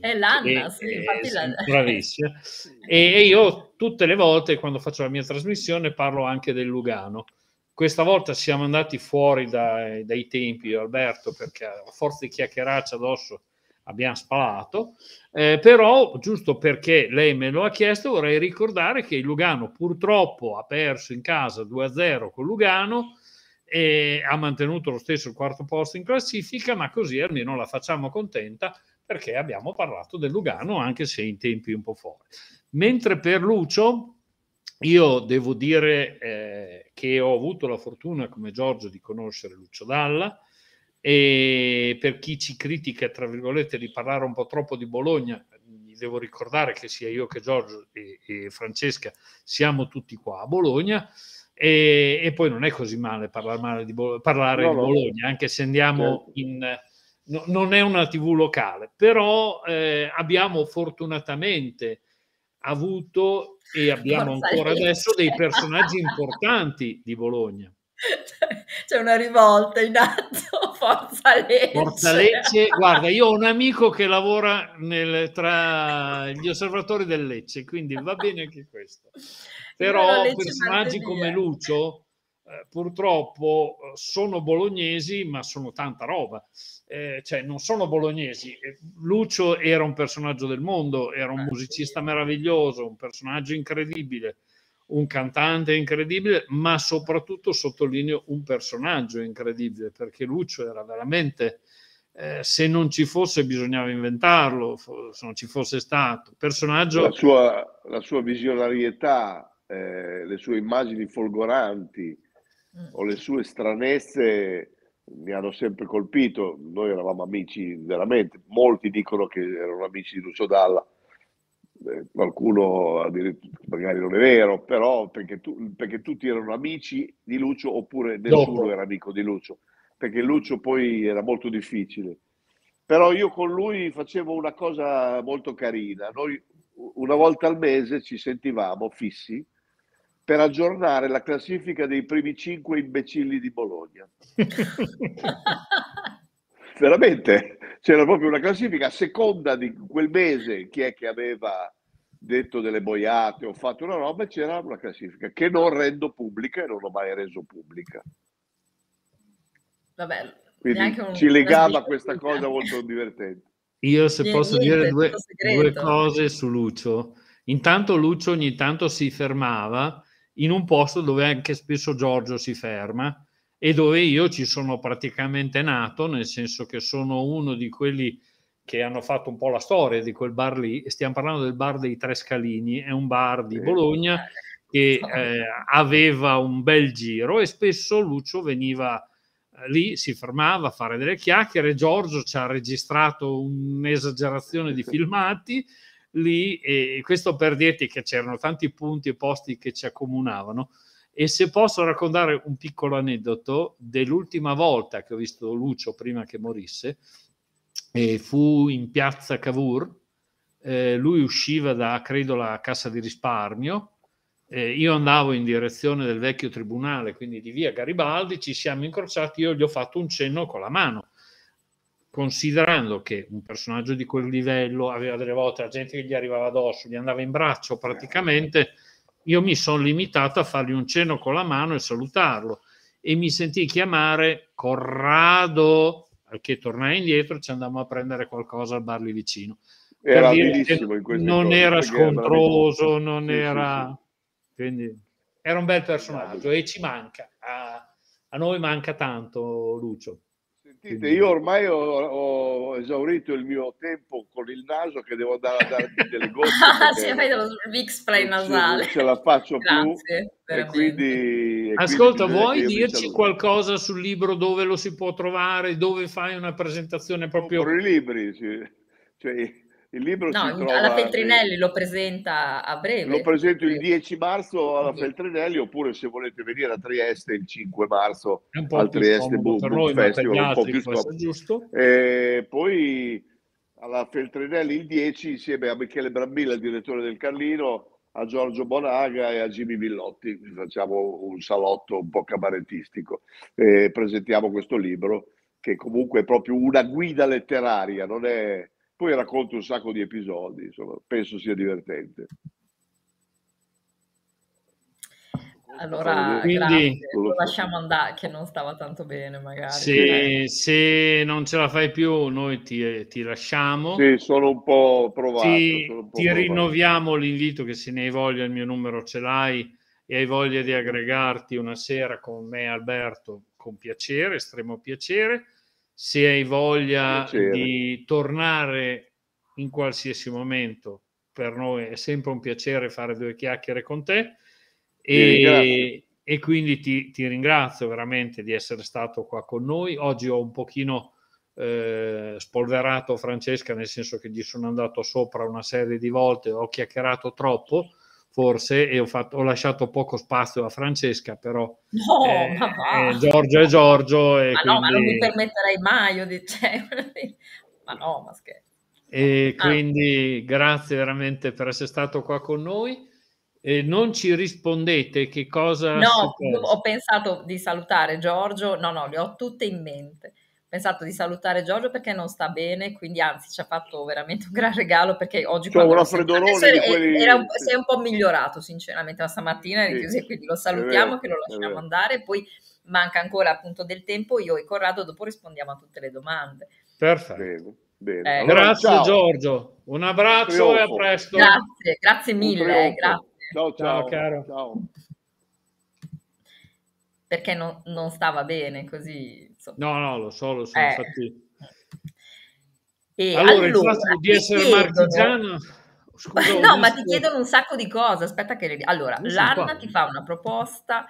è l'Anna, e, sì, infatti la... bravissima. E io tutte le volte quando faccio la mia trasmissione parlo anche del Lugano. Questa volta siamo andati fuori dai, dai tempi, Alberto, perché a forza di chiacchierarci addosso abbiamo spalato, eh, però giusto perché lei me lo ha chiesto vorrei ricordare che il Lugano purtroppo ha perso in casa 2-0 con Lugano e ha mantenuto lo stesso il quarto posto in classifica, ma così almeno la facciamo contenta perché abbiamo parlato del Lugano anche se in tempi un po' fuori. Mentre per Lucio io devo dire eh, che ho avuto la fortuna come Giorgio di conoscere Lucio Dalla e per chi ci critica, tra virgolette, di parlare un po' troppo di Bologna, gli devo ricordare che sia io che Giorgio e, e Francesca siamo tutti qua a Bologna. E, e, poi non è così male parlare, male di, parlare no, di Bologna, anche se andiamo certo. in, no, non è una TV locale, però eh, abbiamo fortunatamente avuto e abbiamo Forza ancora adesso dei personaggi importanti di Bologna. C'è una rivolta in atto, Forza Lecce. Forza Lecce, guarda, io ho un amico che lavora nel, tra gli osservatori del Lecce, quindi va bene anche questo. Però personaggi come Lucio eh, purtroppo eh, sono bolognesi, ma sono tanta roba eh, cioè non sono bolognesi. Eh, Lucio era un personaggio del mondo, era un ah, musicista meraviglioso, un personaggio incredibile, un cantante incredibile, ma soprattutto sottolineo un personaggio incredibile, perché Lucio era veramente... Eh, se non ci fosse bisognava inventarlo, se non ci fosse stato. Personaggio... La sua, la sua visionarietà, eh, le sue immagini folgoranti mm. o le sue stranezze mi hanno sempre colpito, noi eravamo amici veramente, molti dicono che erano amici di Lucio Dalla, qualcuno magari non è vero, però perché, tu, perché, tutti erano amici di Lucio oppure nessuno Dopo. era amico di Lucio, perché Lucio poi era molto difficile. Però io con lui facevo una cosa molto carina, noi una volta al mese ci sentivamo fissi per aggiornare la classifica dei primi cinque imbecilli di Bologna. Veramente, c'era proprio una classifica a seconda di quel mese chi è che aveva detto delle boiate o fatto una roba e c'era una classifica che non rendo pubblica e non ho mai reso pubblica. Vabbè, Quindi un, ci legava questa cosa molto divertente. Io se niente, posso niente, dire due, due cose su Lucio. Intanto Lucio ogni tanto si fermava in un posto dove anche spesso Giorgio si ferma e dove io ci sono praticamente nato, nel senso che sono uno di quelli che hanno fatto un po' la storia di quel bar lì, stiamo parlando del bar dei Tre Scalini, è un bar di Bologna che eh, aveva un bel giro e spesso Lucio veniva lì si fermava a fare delle chiacchiere. Giorgio ci ha registrato un'esagerazione di filmati lì e questo per dirti che c'erano tanti punti e posti che ci accomunavano. E se posso raccontare un piccolo aneddoto dell'ultima volta che ho visto Lucio prima che morisse, e fu in piazza Cavour, eh, lui usciva da, credo, la cassa di risparmio, eh, io andavo in direzione del vecchio tribunale, quindi di via Garibaldi, ci siamo incrociati, io gli ho fatto un cenno con la mano, considerando che un personaggio di quel livello aveva delle volte la gente che gli arrivava addosso, gli andava in braccio praticamente, io mi sono limitato a fargli un cenno con la mano e salutarlo. E mi sentii chiamare Corrado, che tornai indietro, ci andammo a prendere qualcosa al bar lì vicino. Era che in non cose, era perché era scontroso, veramente- non sì, era... Quindi era un bel personaggio e ci manca. A, a noi manca tanto Lucio. Sentite, io ormai ho, ho esaurito il mio tempo con il naso che devo andare a darmi delle gocce. sì, perché fai dello spray nasale. Non ce la faccio Grazie, più. E quindi, Ascolta, quindi vuoi dirci qualcosa sul libro dove lo si può trovare, dove fai una presentazione proprio... Compro i libri, sì. Cioè, il libro No, si trova alla Feltrinelli lo presenta a breve. Lo presento il Sì. 10 marzo alla. Feltrinelli oppure se volete venire a Trieste il 5 marzo È un po' al più Trieste Book, Book Festival, un po' più scomodo. giusto. E poi alla Feltrinelli il 10 insieme a Michele Brambilla, il direttore del Carlino, a Giorgio Bonaga e a Jimmy Villotti. Facciamo un salotto un po' cabarettistico e presentiamo questo libro che comunque è proprio una guida letteraria, non è... Poi racconto un sacco di episodi, insomma, penso sia divertente. Allora, Quindi- lo lasciamo andare, che non stava tanto bene magari. Se, se non ce la fai più, noi ti, ti lasciamo. Sì, sono un po' provato. ti, sono un po' ti provato. rinnoviamo l'invito che se ne hai voglia, il mio numero ce l'hai e hai voglia di aggregarti una sera con me, Alberto, con piacere, estremo piacere. Se hai voglia Piacere. di tornare in qualsiasi momento, per noi è sempre un piacere fare due chiacchiere con te. E, e quindi ti, ti ringrazio veramente di essere stato qua con noi. Oggi ho un pochino eh, spolverato Francesca, nel senso che gli sono andato sopra una serie di volte, ho chiacchierato troppo forse e ho, fatto- ho lasciato poco spazio a Francesca, però No, eh, ma eh, Giorgio è Giorgio e Ma no, ma non mi quindi, permetterei mai, io di- cioè, ma no, ma scherzo. e Ah. quindi grazie veramente per essere stato qua con noi. E non ci rispondete che cosa No, ho pensato di salutare Giorgio, no, no, le ho tutte in mente. Ho pensato di salutare Giorgio perché non sta bene, quindi anzi ci ha fatto veramente un gran regalo perché oggi quando un adesso di è- quelli- era un po'- si è un po' migliorato sinceramente, ma stamattina è Sì, chiuso e quindi lo salutiamo vero, che lo lasciamo andare, poi manca ancora appunto del tempo, io e Corrado dopo rispondiamo a tutte le domande. Perfetto. Bene, bene. Eh, Allora, Grazie ciao. Giorgio, un abbraccio e a Trionfo. presto. Grazie, grazie mille, trionfo. grazie. Ciao, Ciao, ciao. caro. Ciao. Perché non, non stava bene così, insomma. No, no, lo so, lo so, Eh. infatti. E Allora, il allora, fatto di essere chiedono- marchigiano... Scusa, no, ma ti visto- chiedono un sacco di cose. Aspetta che le... Allora, qua. ti fa una proposta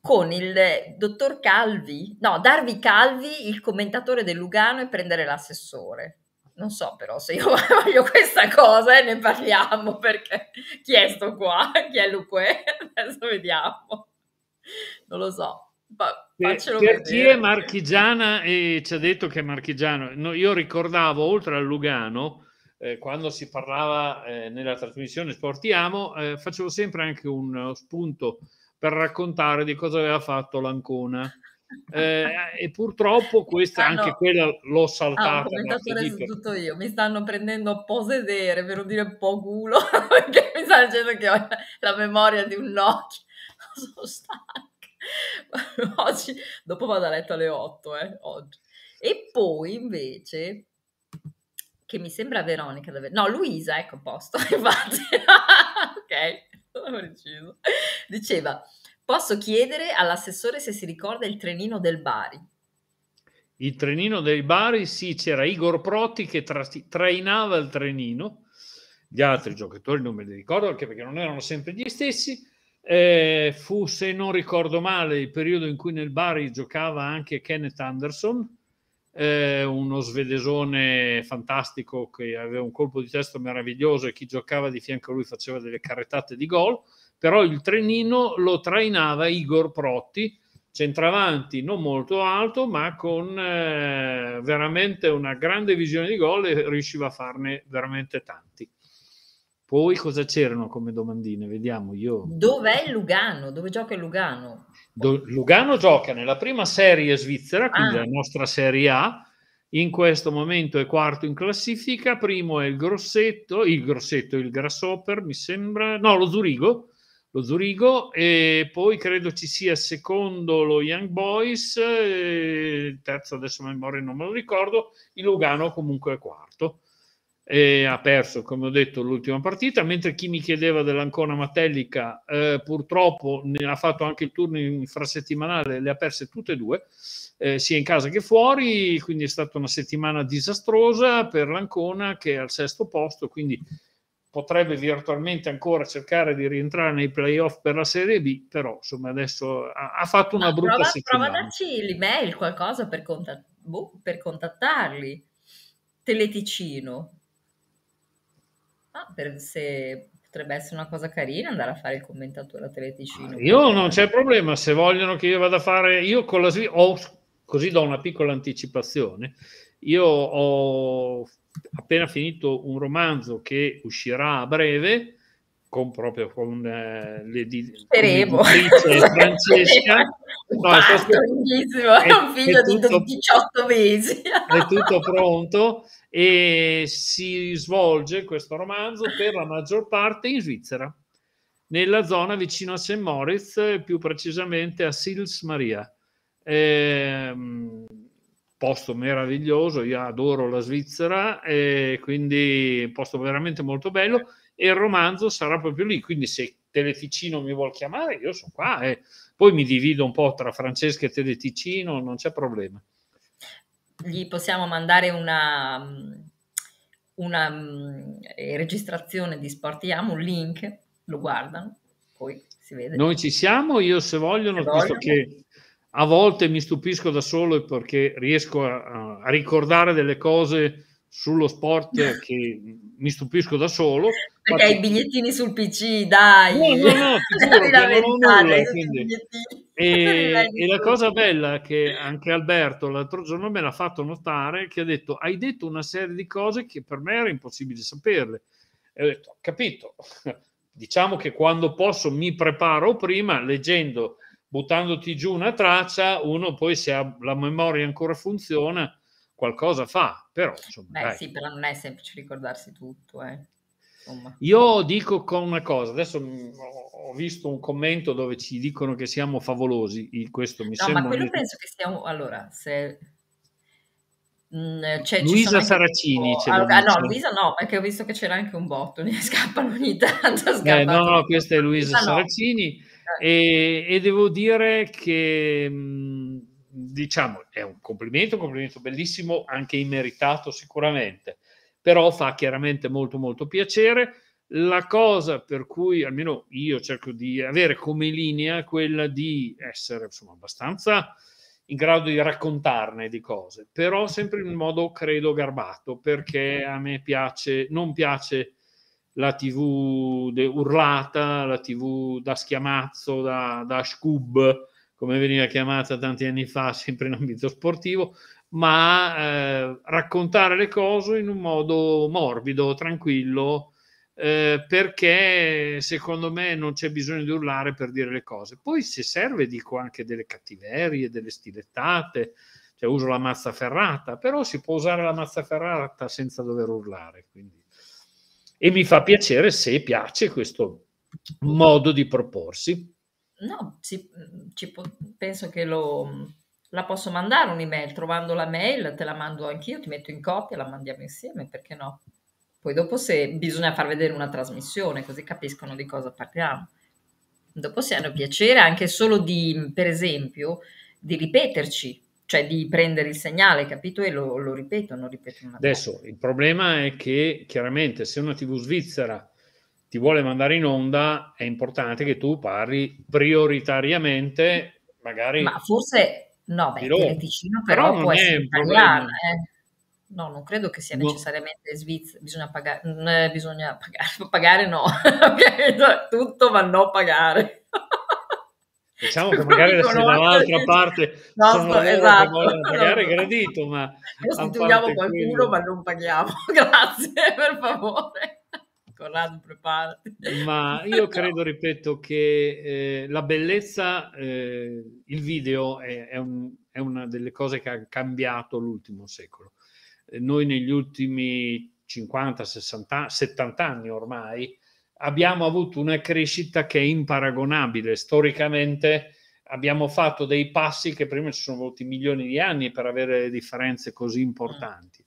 con il dottor Calvi, no, darvi Calvi, il commentatore del Lugano e prendere l'assessore. Non so però se io voglio questa cosa e ne parliamo perché chi è sto qua? Chi è Luque? Adesso vediamo. Non lo so. Vedere. è marchigiana e ci ha detto che è marchigiano, no, io ricordavo oltre al Lugano, eh, quando si parlava eh, nella trasmissione Sportiamo, eh, facevo sempre anche un spunto per raccontare di cosa aveva fatto l'Ancona. Eh, e purtroppo questa, Ah, no. anche quella l'ho Ah, saltata. tutto io, mi stanno prendendo a posedere, per non dire un po' culo, perché mi stanno dicendo che ho la memoria di un Nokia. Sono stanca. Oggi, dopo vado a letto alle 8, eh, oggi. E poi invece, che mi sembra Veronica, deve- no, Luisa, ecco a posto, infatti. ok, ho deciso. Diceva, posso chiedere all'assessore se si ricorda il trenino del Bari. Il trenino dei Bari, sì, c'era Igor Protti che tra- trainava il trenino, gli altri giocatori non me li ricordo anche perché non erano sempre gli stessi, Eh, fu, se non ricordo male, il periodo in cui nel Bari giocava anche Kenneth Anderson, eh, uno svedesone fantastico che aveva un colpo di testa meraviglioso e chi giocava di fianco a lui faceva delle carrettate di gol, però il trenino lo trainava Igor Protti, centravanti non molto alto, ma con eh, veramente una grande visione di gol e riusciva a farne veramente tanti. Poi cosa c'erano come domandine? Vediamo io. Dov'è Lugano? Dove gioca il Lugano? Do- Lugano gioca nella prima serie svizzera, quindi Ah. la nostra Serie A. In questo momento è quarto in classifica, primo è il Grosseto, il Grosseto, il Grasshopper, mi sembra, no, lo Zurigo, lo Zurigo e poi credo ci sia secondo lo Young Boys, il terzo adesso a memoria non me lo ricordo, il Lugano comunque è quarto. E ha perso, come ho detto, l'ultima partita, mentre chi mi chiedeva dell'Ancona Matelica eh, purtroppo ne ha fatto anche il turno infrasettimanale, le ha perse tutte e due, eh, sia in casa che fuori, quindi è stata una settimana disastrosa per l'Ancona che è al sesto posto, quindi potrebbe virtualmente ancora cercare di rientrare nei playoff per la Serie B, però insomma adesso ha, ha fatto una Ma brutta prova, prova settimana. a darci l'email, qualcosa per, contat- boh, per contattarli. Teleticino. Ah, per se potrebbe essere una cosa carina andare a fare il commentatore a Teleticino. Io non c'è problema, se vogliono che io vada a fare, io con la Svi- ho, così do una piccola anticipazione, io ho appena finito un romanzo che uscirà a breve, con proprio con eh, con l'editrice Francesca. No, sto scher- lunghissimo, è un figlio è di tutto- 18 mesi. è tutto pronto e si svolge questo romanzo per la maggior parte in Svizzera, nella zona vicino a St. Moritz, più precisamente a Sils Maria. Ehm, posto meraviglioso, io adoro la Svizzera e quindi un posto veramente molto bello e il romanzo sarà proprio lì, quindi se Teleticino mi vuol chiamare io sono qua e poi mi divido un po' tra Francesca e Teleticino, non c'è problema. Gli possiamo mandare una, una mm, eh, registrazione di Sportiamo, un link, lo guardano, poi si vede. Noi ci siamo, io se vogliono, Se visto vogliono. che a volte mi stupisco da solo perché riesco a, a ricordare delle cose sullo sport che mi stupisco da solo. Perché hai i bigliettini sul PC, dai! No, no, no, ti giuro non ho nulla, quindi- bigliettini. E, e la cosa bella è che anche Alberto l'altro giorno me l'ha fatto notare che ha detto hai detto una serie di cose che per me era impossibile saperle. E ho detto, ho capito. Diciamo che quando posso mi preparo prima leggendo, buttandoti giù una traccia, uno poi se ha la memoria ancora funziona, qualcosa fa. Però, insomma, Beh dai. sì, però non è semplice ricordarsi tutto, eh. Insomma. Io dico con una cosa, adesso mh, ho visto un commento dove ci dicono che siamo favolosi, questo mi No, sembra... ma quello un- penso che sia un- allora, se Mm, cioè, ci Luisa Saracini lo allora, ah, no. Luisa no, perché ho visto che c'era anche un botto, ne scappano ogni tanto. Eh, scappano. no, no, questa è Luisa no. Saracini Eh, e, e devo dire che mh, diciamo è un complimento, un complimento bellissimo, anche immeritato sicuramente, però fa chiaramente molto molto piacere. La cosa per cui almeno io cerco di avere come linea quella di essere insomma abbastanza in grado di raccontarne di cose, però sempre in modo credo garbato, perché a me piace, non piace la TV urlata, la TV da schiamazzo, da, da scub, come veniva chiamata tanti anni fa, sempre in ambito sportivo, ma eh, raccontare le cose in un modo morbido, tranquillo, eh, perché secondo me non c'è bisogno di urlare per dire le cose. Poi se serve dico anche delle cattiverie, delle stilettate, cioè uso la mazza ferrata, però si può usare la mazza ferrata senza dover urlare. Quindi. E mi fa piacere se piace questo modo di proporsi. No, ci- ci po- penso che lo, la posso mandare un'email, trovando la mail te la mando anch'io, ti metto in copia, la mandiamo insieme, perché no? Poi dopo se bisogna far vedere una trasmissione, così capiscono di cosa parliamo. Dopo se hanno piacere anche solo di, per esempio, di ripeterci, cioè di prendere il segnale, capito? E lo, lo ripetono, ripetono. Adesso il problema è che chiaramente se una TV svizzera ti vuole mandare in onda, è importante che tu parli prioritariamente, magari... Ma forse, no, beh, Roma. Teleticino però, Però può essere italiana, eh. No, non credo che sia No. necessariamente svizzera, bisogna pagare, è- bisogna pagare, pagare no, tutto ma no pagare. Diciamo che magari se dall'altra parte No, esatto. vogliono pagare gradito, ma parte qualcuno quello- ma non paghiamo, grazie per favore. Corrado, preparati. Ma io credo, ripeto, che eh, la bellezza, eh, il video è, è un- è una delle cose che ha cambiato l'ultimo secolo. Eh, noi negli ultimi 50, 60, 70 anni ormai abbiamo avuto una crescita che è imparagonabile. Storicamente abbiamo fatto dei passi che prima ci sono voluti milioni di anni per avere differenze così importanti.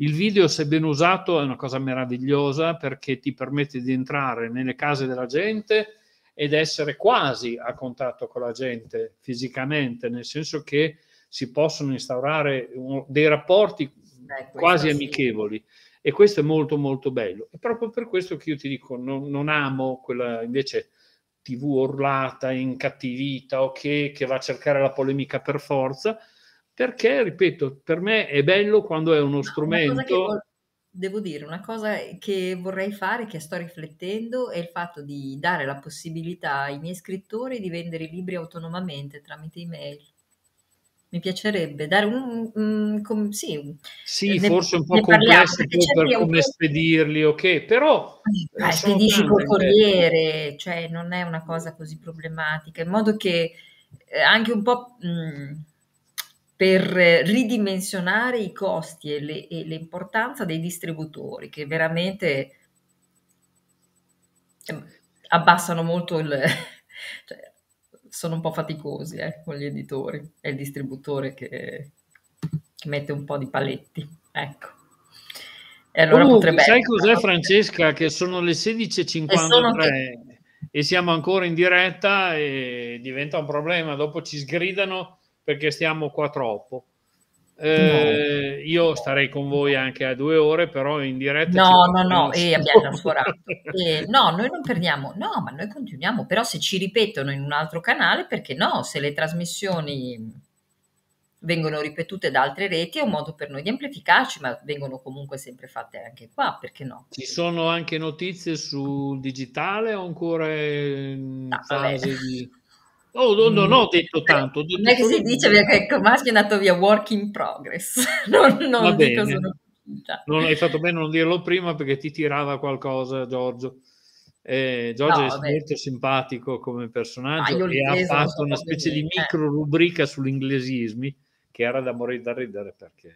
Il video, se ben usato, è una cosa meravigliosa perché ti permette di entrare nelle case della gente ed essere quasi a contatto con la gente fisicamente, nel senso che si possono instaurare dei rapporti Eh, questo quasi sì. amichevoli e questo è molto molto bello. E proprio per questo che io ti dico, non, non amo quella invece TV urlata, incattivita o che va a cercare la polemica per forza, perché, ripeto, per me è bello quando è uno strumento... vol- devo dire, una cosa che vorrei fare, che sto riflettendo, è il fatto di dare la possibilità ai miei scrittori di vendere i libri autonomamente tramite email. Mi piacerebbe dare un, un- com- sì, Sì, ne- forse un po' complesso per come spedirli, ok, però eh, Ah, spedisci col corriere, cioè non è una cosa così problematica, in modo che eh, anche un po' mh, per ridimensionare i costi e, le- e l'importanza dei distributori, che veramente eh, abbassano molto il... cioè, sono un po' faticosi eh, con gli editori, è il distributore che, che mette un po' di paletti, ecco. E allora Comunque, potrebbe sai essere cos'è cosa- Francesca? Che sono le 16.53 E sono e siamo ancora in diretta e diventa un problema. Dopo ci sgridano perché stiamo qua troppo. Eh, io starei con voi anche a due ore, però in diretta... No, no, no, e abbiamo già sforato. E no, noi non perdiamo, no, ma noi continuiamo, però se ci ripetono in un altro canale, perché no? Se le trasmissioni vengono ripetute da altre reti è un modo per noi di amplificarci, ma vengono comunque sempre fatte anche qua, perché no? Ci sono anche notizie sul digitale o ancora in No, vabbè. fase di... Oh, no, non ho detto tanto. ho detto Non è che si dice perché Comaschi è andato via work in progress, non, non Va dico bene. sono uscita. Non hai fatto bene a non dirlo prima perché ti tirava qualcosa Giorgio. Eh, Giorgio No, è vabbè. molto simpatico come personaggio Ah, e ha fatto una specie di bene, eh. micro rubrica sugli inglesismi che era da morire da ridere perché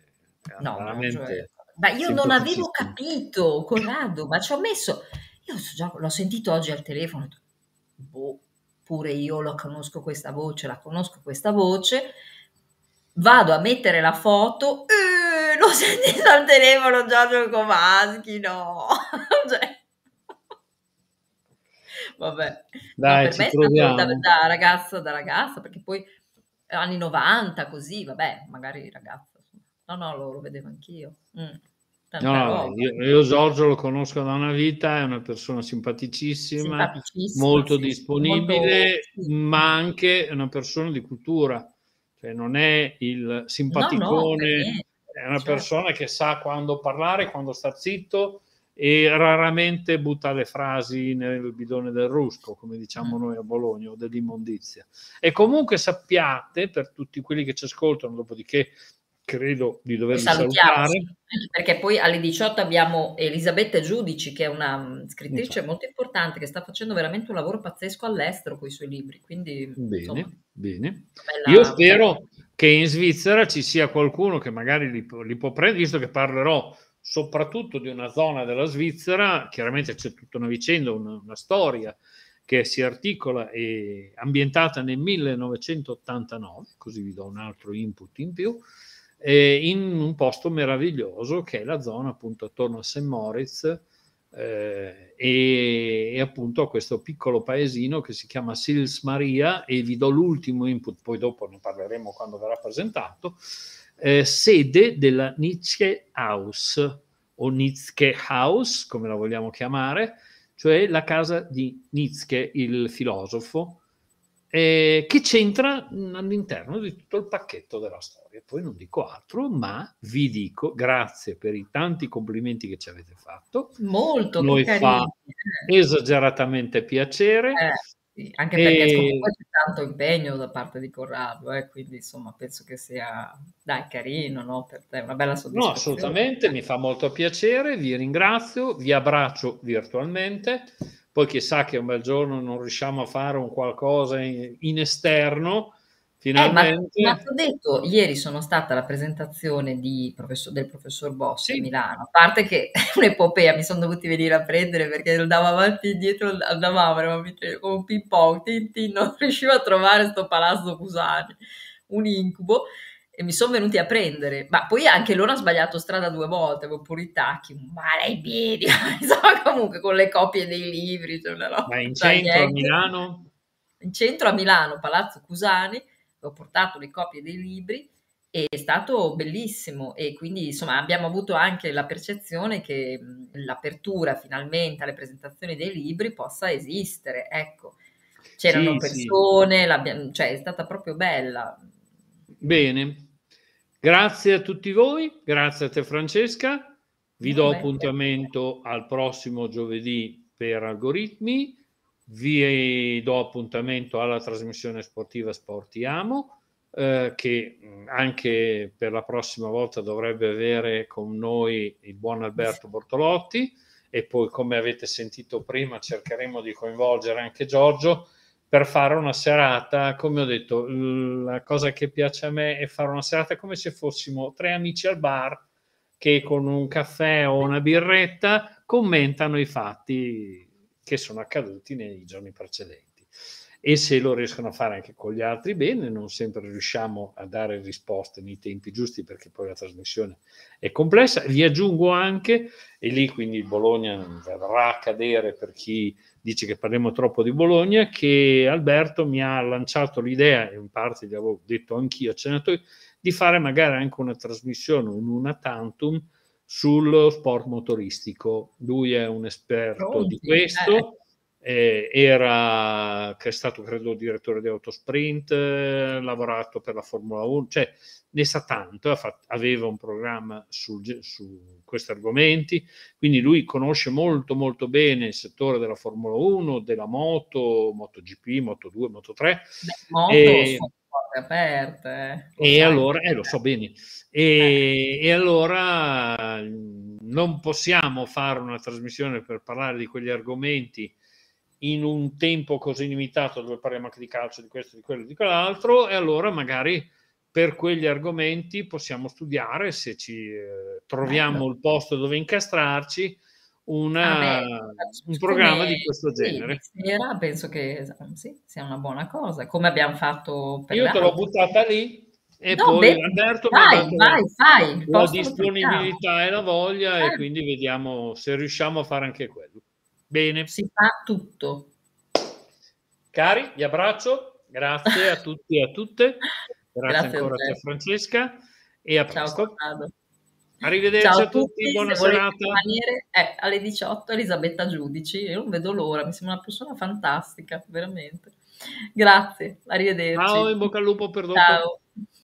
No, no, veramente cioè, ma io non avevo capito, Corrado, ma ci ho messo, io so già- l'ho sentito oggi al telefono, boh, pure io la conosco questa voce, la conosco questa voce, vado a mettere la foto, eh, l'ho sentito al telefono Giorgio Comaschi, no, cioè, vabbè, Dai, no, per me è stato da, da ragazza, da ragazza, perché poi anni 90 così, vabbè, magari ragazza, no, no, lo, lo vedevo anch'io. Mm, No, io, io Giorgio lo conosco da una vita, è una persona simpaticissima, Simpaticissimo, molto sì, disponibile, molto- ma anche una persona di cultura. Cioè non è il No, no, simpaticone, niente, è una certo. persona che sa quando parlare, quando sta zitto e raramente butta le frasi nel bidone del rusco, come diciamo Mm. noi a Bologna, o dell'immondizia. E comunque sappiate, per tutti quelli che ci ascoltano, dopodiché credo di salutiamo, salutare, sì, perché poi alle 18 abbiamo Elisabetta Giudici, che è una mm, scrittrice Infatti. molto importante, che sta facendo veramente un lavoro pazzesco all'estero con i suoi libri, quindi Bene, insomma, bene. bella- Io spero che in Svizzera ci sia qualcuno che magari li, li può prendere, visto che parlerò soprattutto di una zona della Svizzera, chiaramente c'è tutta una vicenda, una, una storia che si articola e ambientata nel 1989, così vi do un altro input in più, eh, in un posto meraviglioso che è la zona appunto attorno a St. Moritz eh, e, e appunto a questo piccolo paesino che si chiama Sils Maria e vi do l'ultimo input, poi dopo ne parleremo quando verrà presentato, eh, sede della Nietzsche House o Nietzsche House, come la vogliamo chiamare, cioè la casa di Nietzsche, il filosofo, eh, che c'entra all'interno di tutto il pacchetto della storia. Poi non dico altro, ma vi dico grazie per i tanti complimenti che ci avete fatto. Molto, Noi fa esageratamente piacere. Eh, sì, anche perché E- comunque c'è tanto impegno da parte di Corrado, eh, quindi insomma penso che sia, dai, carino, no? Per te, una bella No, soddisfazione. assolutamente, mi fa molto piacere, vi ringrazio, vi abbraccio virtualmente, poi chissà che un bel giorno non riusciamo a fare un qualcosa in, in esterno, Eh, ma, finalmente. ma ti ho detto, ieri sono stata alla presentazione professor- del professor Bossi Sì. a Milano, a parte che è un'epopea, mi sono dovuti venire a prendere perché andavo avanti e indietro, andavamo, come un ping pong, tin tin, non riuscivo a trovare sto palazzo Cusani, un incubo, e mi sono venuti a prendere, ma poi anche loro hanno sbagliato strada due volte, avevo pure i tacchi, ma lei piedi, insomma comunque con le copie dei libri, cioè una roba, Ma in centro a niente. Milano? in centro a Milano, Palazzo Cusani, ho portato le copie dei libri e è stato bellissimo e quindi insomma abbiamo avuto anche la percezione che l'apertura finalmente alle presentazioni dei libri possa esistere, ecco. C'erano Sì, sì. persone, l'abbiamo- cioè è stata proprio bella. Bene, grazie a tutti voi, grazie a te Francesca, vi do appuntamento al prossimo giovedì per algoritmi, vi do appuntamento alla trasmissione sportiva Sportiamo, eh, che mh, anche per la prossima volta dovrebbe avere con noi il buon Alberto Bortolotti. E poi come avete sentito prima cercheremo di coinvolgere anche Giorgio per fare una serata, come ho detto, la cosa che piace a me è fare una serata come se fossimo tre amici al bar che con un caffè o una birretta commentano i fatti che sono accaduti nei giorni precedenti. E se lo riescono a fare anche con gli altri, bene, non sempre riusciamo a dare risposte nei tempi giusti perché poi la trasmissione è complessa. Vi aggiungo anche, e lì quindi il Bologna verrà a cadere per chi dice che parliamo troppo di Bologna, che Alberto mi ha lanciato l'idea, e in parte gli avevo detto anch'io, accennato, di fare magari anche una trasmissione, un una tantum, sullo sport motoristico. Lui è un esperto Pronti, di questo, eh, era che è stato credo direttore di Autosprint, eh, lavorato per la Formula 1, cioè ne sa tanto, fatto- aveva un programma ge- su questi argomenti, quindi lui conosce molto molto bene il settore della Formula 1, della moto, MotoGP, Moto2, Moto3 Beh, moto E- aperte. eh, e allora, eh, lo so bene, e, e allora mh, non possiamo fare una trasmissione per parlare di quegli argomenti in un tempo così limitato dove parliamo anche di calcio, di questo, di quello, di quell'altro, e allora magari per quegli argomenti possiamo studiare se ci eh, troviamo Bello. il posto dove incastrarci una- Ah, beh, un programma di questo genere. sera penso che sì, sia una buona cosa, come abbiamo fatto per Io te l'ho buttata lì e No, poi beh, Alberto mi vai, dato vai, fai, la disponibilità e la voglia e Eh. quindi vediamo se riusciamo a fare anche quello. Bene, Si fa tutto. cari, vi abbraccio, grazie a tutti e a tutte, grazie, Grazie a ancora a te Francesca e a Ciao presto. Corrado. Arrivederci Ciao a tutti, buona se serata. rimanere, eh, alle 18 Elisabetta Giudici, io non vedo l'ora, mi sembra una persona fantastica, veramente. Grazie, arrivederci. Ciao, in bocca al lupo per dopo. Ciao.